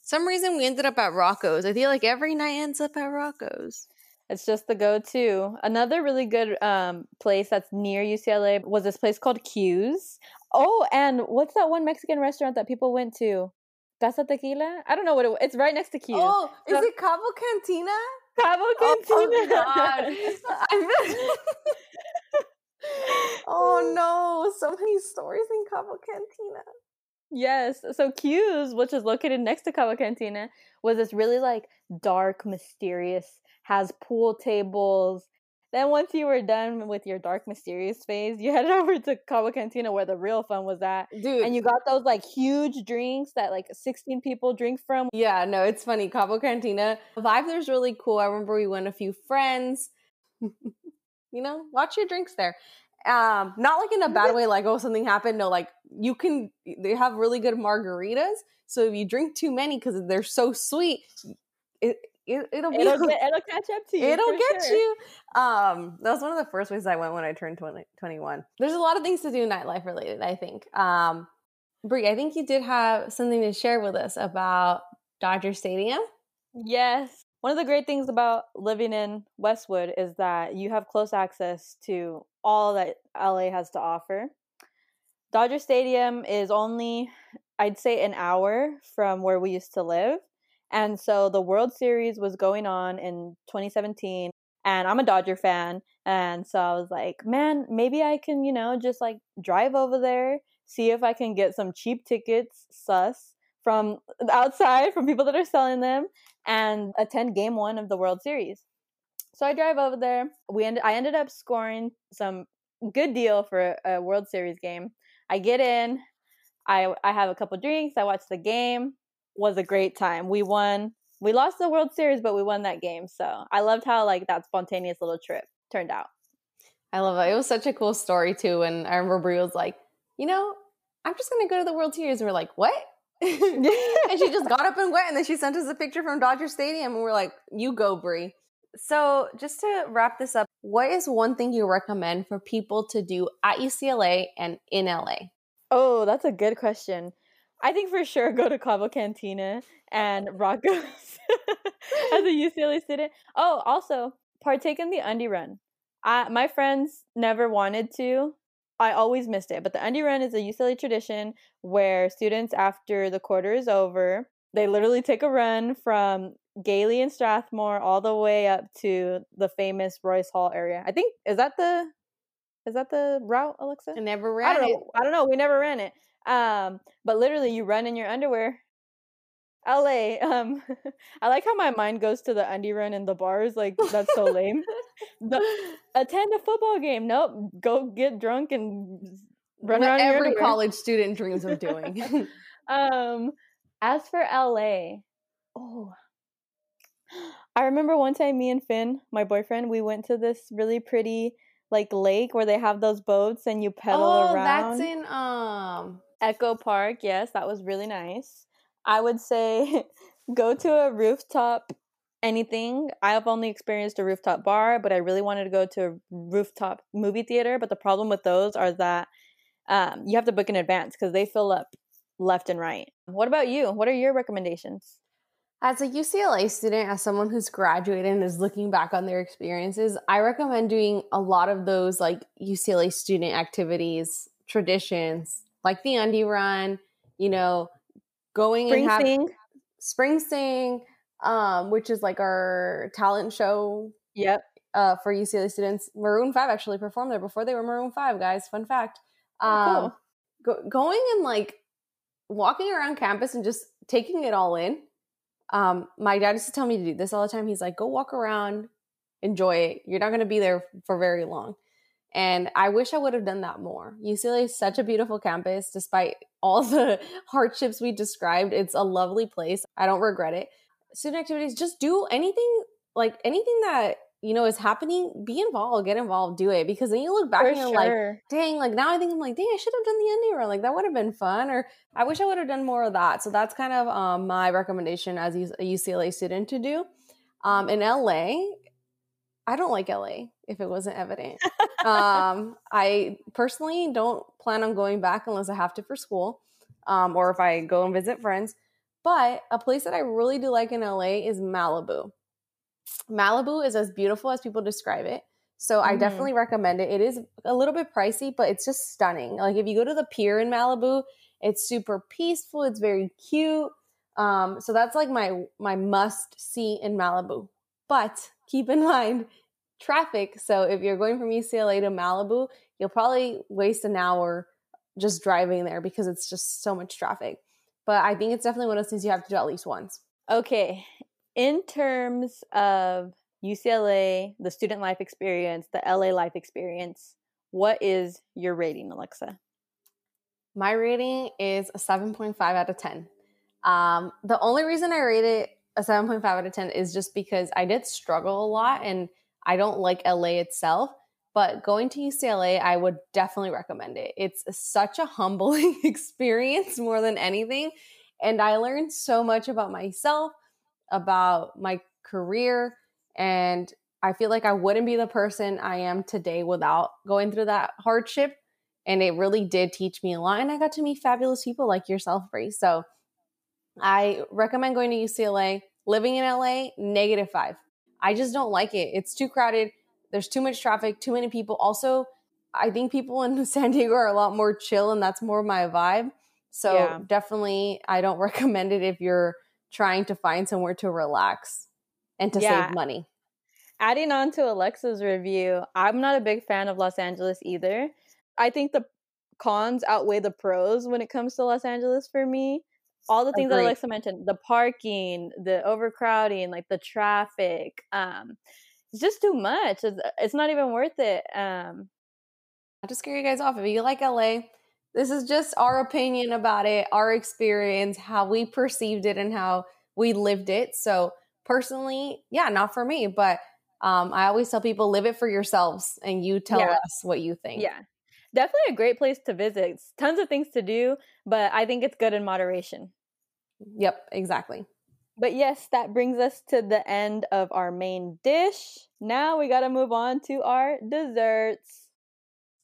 some reason, we ended up at Rocco's. I feel like every night ends up at Rocco's. It's just the go-to. Another really good um, place that's near UCLA was this place called Q's. Oh, and what's that one Mexican restaurant that people went to? Casa Tequila? I don't know what it. was. It's right next to Q's. Oh, is So- it Cabo Cantina? Cabo Cantina. Oh, Cantina. God. *laughs* *laughs* *laughs* Oh no, so many stories in Cabo Cantina. Yes. So Q's, which is located next to Cabo Cantina, was this really like dark, mysterious. Has pool tables. Then once you were done with your dark, mysterious phase, you *laughs* headed over to Cabo Cantina where the real fun was at. Dude, and you got those like huge drinks that like 16 people drink from. yeah, no, it's funny. Cabo Cantina. The vibe there's really cool. I remember we went a few friends. *laughs* you know, watch your drinks there. Um, not like in a bad way, like, oh, something happened. No, like you can they have really good margaritas. So if you drink too many because they're so sweet, it, it it'll be It'll *laughs* get it'll catch up to you. It'll get sure. you. Um, that was one of the first places I went when I turned 20, 21. There's a lot of things to do nightlife related, I think. Um, Brie, I think you did have something to share with us about Dodger Stadium. Yes. One of the great things about living in Westwood is that you have close access to all that LA has to offer. Dodger Stadium is only, I'd say, an hour from where we used to live. And so the World Series was going on in 2017. And I'm a Dodger fan. And so I was like, man, maybe I can, you know, just like drive over there, see if I can get some cheap tickets, sus, from outside, from people that are selling them, and attend game one of the World Series. So I drive over there. We ended, I ended up scoring some good deal for a, World Series game. I get in, I I have a couple drinks, I watch the game. Was a great time. We won. We lost the World Series, but we won that game. So I loved how like that spontaneous little trip turned out. I love it. It was such a cool story, too. And I remember Brie was like, you know, I'm just to go to the World Series. And we're like, what? *laughs* and she just got up and went. And then she sent us a picture from Dodger Stadium. And we're like, you go, Brie. So, just to wrap this up, what is one thing you recommend for people to do at UCLA and in LA? Oh, that's a good question. I think for sure go to Cabo Cantina and Rocco's *laughs* as a *laughs* UCLA student. Oh, also partake in the undie run. I, my friends never wanted to. I always missed it. But the undie run is a UCLA tradition where students, after the quarter is over, they literally take a run from Gayley and Strathmore all the way up to the famous Royce Hall area. I think is that the is that the route, Alexa? I never ran I don't it. know. I don't know. We never ran it. Um, but literally, you run in your underwear. LA. Um, *laughs* I like how my mind goes to the undie run in the bars. Like that's so lame. The, *laughs* attend a football game. Nope. Go get drunk and run What around every college student dreams of doing. *laughs* Um, as for LA, oh, I remember one time me and Finn, my boyfriend, we went to this really pretty like lake where they have those boats and you pedal around. oh, around. that's in um Echo Park. Yes, that was really nice. I would say *laughs* go to a rooftop anything. I have only experienced a rooftop bar, but I really wanted to go to a rooftop movie theater. But the problem with those are that um, you have to book in advance because they fill up left and right. What about you? What are your recommendations? As a UCLA student, as someone who's graduated and is looking back on their experiences, I recommend doing a lot of those like UCLA student activities, traditions, like the undie run, you know, going Spring and having Sing? spring sing, um, which is like our talent show Yep. uh, for UCLA students. Maroon Five actually performed there before they were Maroon Five, guys. Fun fact. Oh, Um, cool. go, going and like walking around campus and just taking it all in. Um, my dad used to tell me to do this all the time. He's like, go walk around, enjoy it. You're not going to be there for very long. And I wish I would have done that more. UCLA is such a beautiful campus, despite all the *laughs* hardships we described. It's a lovely place. I don't regret it. Student activities, just do anything like anything that you know is happening. Be involved, get involved, do it. Because then you look back For and you're like, dang, like now I think I'm like, dang, I should have done the indie run. Like that would have been fun. Or I wish I would have done more of that. So that's kind of um, my recommendation as a UCLA student to do. Um, in LA, I don't like LA if it wasn't evident. um, I personally don't plan on going back unless I have to for school um, or if I go and visit friends. But a place that I really do like in LA is Malibu. Malibu is as beautiful as people describe it. So I Mhm. definitely recommend it. It is a little bit pricey, but it's just stunning. Like if you go to the pier in Malibu, it's super peaceful. It's very cute. Um, so that's like my my must see in Malibu. But keep in mind traffic. So if you're going from UCLA to Malibu, you'll probably waste an hour just driving there because it's just so much traffic. But I think it's definitely one of those things you have to do at least once. Okay. In terms of UCLA, the student life experience, the LA life experience, what is your rating, Alexa? My rating is a 7.5 out of 10. Um, the only reason I rate it a 7.5 out of 10 is just because I did struggle a lot and I don't like LA itself. But going to UCLA, I would definitely recommend it. It's such a humbling *laughs* experience more than anything. And I learned so much about myself, about my career. And I feel like I wouldn't be the person I am today without going through that hardship and it really did teach me a lot and i got to meet fabulous people like yourself Brie. so i recommend going to ucla living in la negative five i just don't like it it's too crowded there's too much traffic too many people also i think people in *laughs* san diego are a lot more chill and that's more my vibe so Yeah. definitely i don't *laughs* recommend it if you're trying to find somewhere to relax and to Yeah. save money Adding on to Alexa's review, I'm not a big fan of Los Angeles either. I think the cons outweigh the pros when it comes to Los Angeles for me. All the things that Alexa mentioned, the parking, the overcrowding, like the traffic, um, it's just too much. It's, it's not even worth it. Um, not to scare you guys off. If you like LA, this is just our opinion about it, our experience, how we perceived it, and how we lived it. So personally, yeah, not for me, but um, I always tell people live it for yourselves, and you tell Yeah. us what you think. yeah, definitely a great place to visit. It's tons of things to do, but I think it's good in moderation. Yep. Exactly. But yes, that brings us to the end of our main dish. Now we got to move on to our desserts.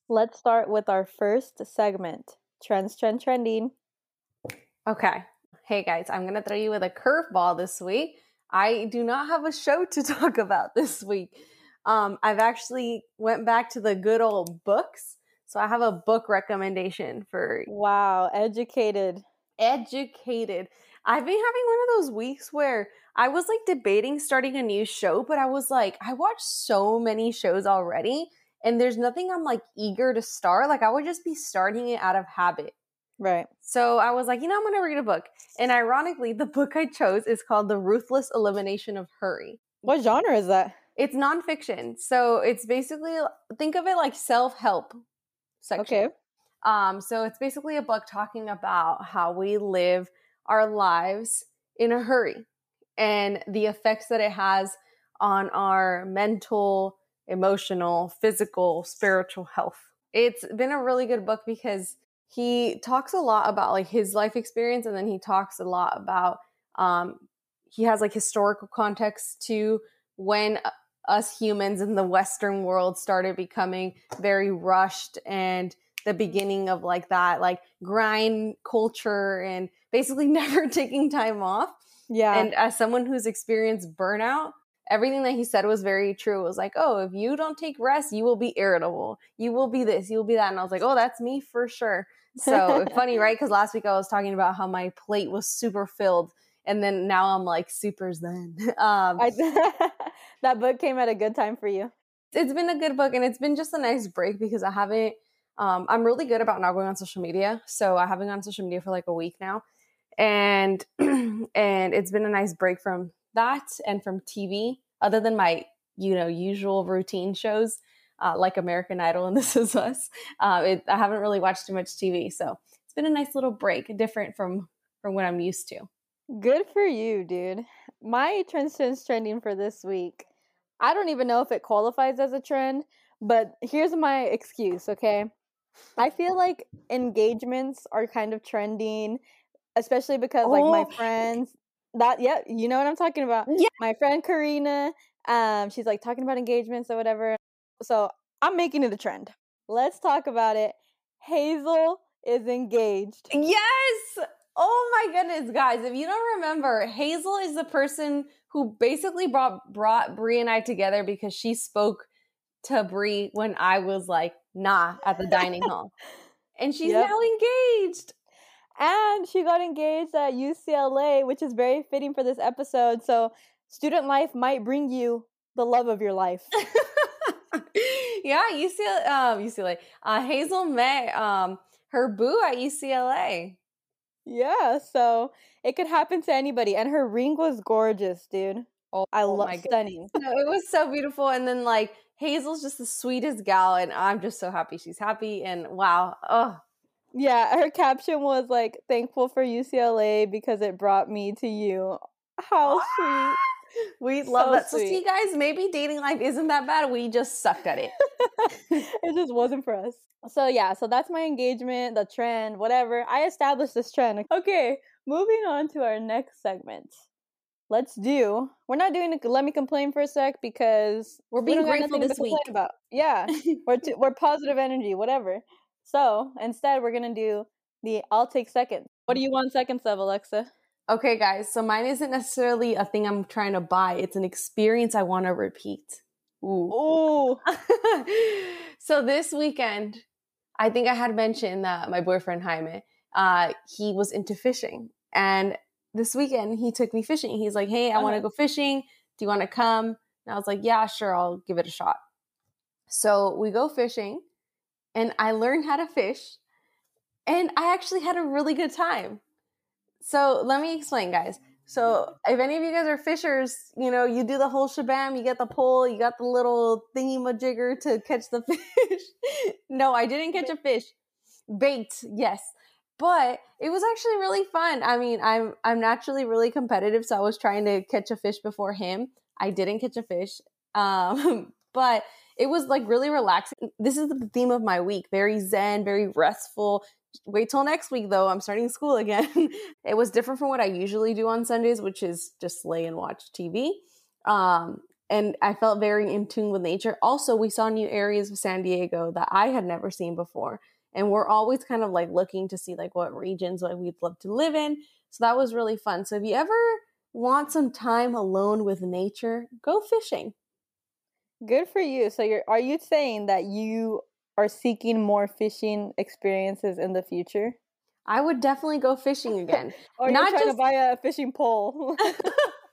Let's start with our first segment Trends, Trend, Trending. Okay. Hey guys, I'm gonna throw you with a curveball this week. I do not have a show to *laughs* talk about this week. um, I've actually went back to the good old books. So I have a book recommendation for Wow, educated. educated. I've been having one of those weeks where I was like debating starting a new show, but I was like, I watched so many shows already, and there's nothing I'm like eager to start. Like I would just be starting it out of habit. Right. So I was like, you know, I'm gonna read a book. And ironically, the *laughs* book I chose is called The Ruthless Elimination of Hurry. What genre is that? It's nonfiction. So it's basically think of it like self-help section. Okay. Um, so it's basically a book talking about how we live our lives in a hurry and the effects that it has on our mental, emotional, physical, spiritual health. It's been a really good book because he talks a lot about like his life experience and then he talks a lot about um he has like historical context to when us humans in the western world started becoming very rushed and the beginning of like that like grind culture and basically *laughs* never taking time off Yeah. and as someone who's experienced burnout everything that he said was very true it was like oh if you don't take rest you will be irritable you will be this you will be that and i was like oh that's me for sure so *laughs* funny right because last week i was talking about how my plate was super filled and then now i'm like super zen *laughs* um, I, *laughs* that book came at a good time for you. it's been a good book and it's been just a nice break because I haven't um I'm really good about not going on social media. So I haven't gone on social media for like a week now. And *clears throat* and it's been a nice break from that and from TV other than my you know usual routine shows uh, like American Idol and *laughs* This Is Us. Uh, it, I haven't really watched too much TV, so it's been a nice little break, different from from what I'm used to. Good for you, dude. My trend sense trending for this week. I don't even know if it qualifies as a trend, but here's my excuse, okay? I feel like engagements are kind of trending, especially because like my Oh. friends that yeah, you know what I'm talking about. Yeah. My friend Karina, um, she's like talking about engagements or whatever. So I'm making it a trend. Let's talk about it. Hazel is engaged. Yes. Oh my goodness, guys! If you don't remember, Hazel is the person who basically brought brought Brie and I together because she spoke to Brie when I was like, "Nah," at the dining *laughs* hall, and she's Yep. now engaged. And she got engaged at UCLA, which is very fitting for this episode. So, student life might bring you the love of your life. *laughs* yeah, UCLA. Um, UCLA. Uh, Hazel met um her boo at UCLA. yeah, so it could happen to anybody. And her ring was gorgeous, dude. Oh, I oh love stunning. No, it was so beautiful. And then like Hazel's just the sweetest gal, and I'm just so happy she's happy. And wow, oh, Yeah, her caption was like, thankful for UCLA because it brought me to you. How sweet. we love So that. So see, sweet. guys, maybe dating life isn't that bad. We just sucked at it. *laughs* *laughs* it just wasn't for us. So yeah, so that's my engagement, the trend, whatever. I established this trend. Okay, moving on to our next segment. Let's do. We're not doing. A, let me complain for a sec because We're being don't grateful this week. About yeah, we're t- we're *laughs* positive energy, whatever. So instead, we're gonna do the I'll take seconds. What do you want seconds of, Alexa? okay, guys. So mine isn't necessarily a thing I'm trying to buy. It's an experience I want to repeat. Ooh. Ooh, *laughs* so this weekend, I think I had mentioned that my boyfriend Jaime, uh, he was into fishing, and this weekend he took me fishing. He's like, "Hey, I want to Uh-huh. go fishing. Do you want to come?" And I was like, "Yeah, sure. I'll give it a shot." So we go fishing, and I learned how to fish, and I actually had a really good time. So let me explain, guys. So if any of you guys are fishers, you know, you do the whole shabam, you get the pole, you got the little thingy majigger to catch the *laughs* fish. no, I didn't catch a fish. Bait, yes. But it was actually really fun. I mean, I'm I'm naturally really competitive, so I was trying to catch a fish before him. I didn't catch a fish. Um, *laughs* but it was like really relaxing. This is the theme of my week. Very zen, very restful. Wait till next week though. I'm starting school again. *laughs* it was different from what I usually do on Sundays, which is just lay and watch TV. Um, and I felt very in tune with nature. Also, we saw new areas of San Diego that I had never seen before. And we're always kind of like looking to see like what regions like we'd love to live in. So that was really fun. So if you ever want some time alone with nature, go fishing. Good for you. So you're are you saying that you are seeking more fishing experiences in the future? I would definitely go fishing again. *laughs* or Not trying just- to buy a fishing pole? *laughs*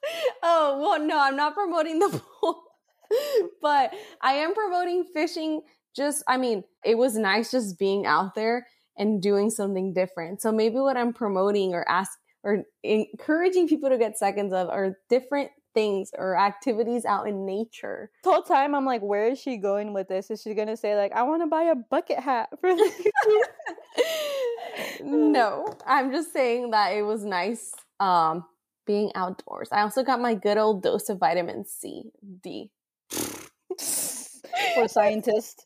*laughs* oh, well, no, I'm not promoting the pole, but I am promoting fishing. Just, I mean, it was nice just being out there and doing something different. So maybe what I'm promoting or ask or encouraging people to get seconds of are different things or activities out in nature. the whole time I'm like, where is she going with this? Is she gonna say like, I want to buy a bucket hat for *laughs* *laughs* no, I'm just saying that it was nice um being outdoors. I also got my good old dose of vitamin C, D. *laughs* for scientist?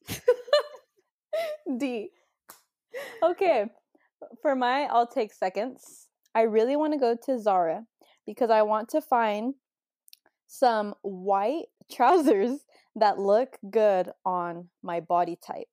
D. Okay, for my I'll take seconds. I really want to go to Zara because I want to find some white *laughs* trousers that look good on my body type.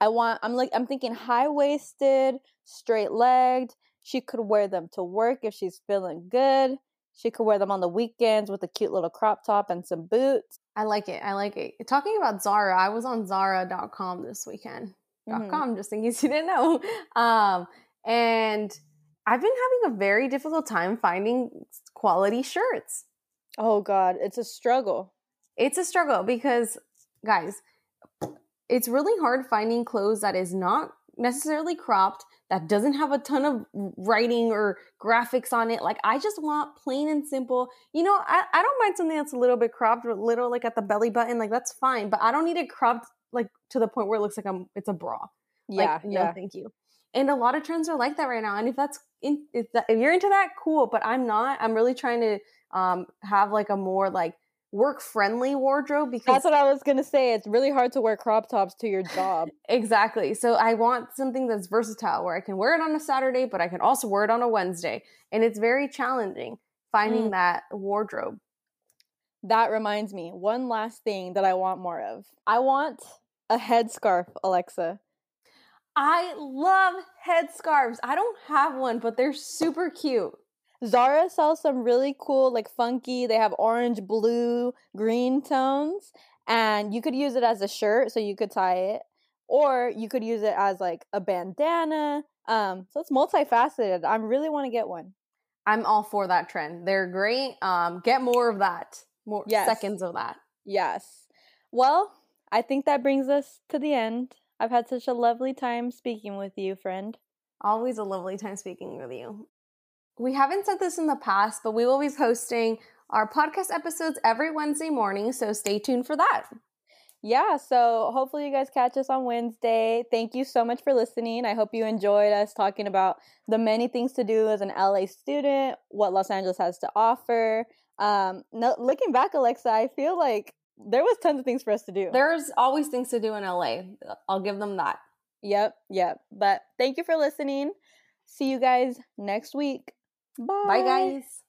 I want I'm like I'm thinking high-waisted, straight-legged. She could wear them to work if she's feeling good. She could wear them on the weekends with a cute little crop top and some boots. I like it. I like it. Talking about Zara, I was on Zara.com this weekend. Mhm. .com, just in case you didn't know. *laughs* Um, and I've been having a very difficult time finding quality shirts. Oh god, it's a struggle. It's a struggle because, guys, it's really hard finding clothes that is not necessarily cropped, that doesn't have a ton of writing or graphics on it. Like, I just want plain and simple. You know, I, I don't mind something that's a little bit cropped, or little like at the belly button. Like, that's fine. But I don't need it cropped like to the point where it looks like I'm it's a bra. Yeah, Like, no, yeah. thank you. And a lot of trends are like that right now. And if that's in, if, that, if you're into that, cool. But I'm not. I'm really trying to um have like a more like work friendly wardrobe because That's what I was gonna say. It's really hard to wear crop tops to your job. *laughs* exactly. So I want something that's versatile where I can wear it on a Saturday, but I can also wear it on a Wednesday. And it's very challenging finding Mm. that wardrobe. That reminds me, one last thing that I want more of. I want a headscarf, Alexa. I love headscarves. I don't have one, but they're super cute. Zara sells some really cool, like funky, they have orange, blue, green tones, and you could use it as a shirt, so you could tie it, or you could use it as like a bandana. Um, so it's multifaceted. I really want to get one. I'm all for that trend. They're great. Um, get more of that. More Yes. seconds of that. Yes. Well, I think that brings us to the end. I've had such a lovely time speaking with you, friend. Always a lovely time speaking with you. We haven't said this in the past, but we will be posting our podcast episodes every Wednesday morning, so stay tuned for that. Yeah, so hopefully you guys catch us on Wednesday. Thank you so much for listening. I hope you enjoyed us talking about the many things to do as an LA student, what Los Angeles has to offer. Um, no, looking back, Alexa, I feel like there was tons of things for us to do. There's always things to do in LA. I'll give them that. Yep, yep. But thank you for listening. See you guys next week. Bye. Bye, guys.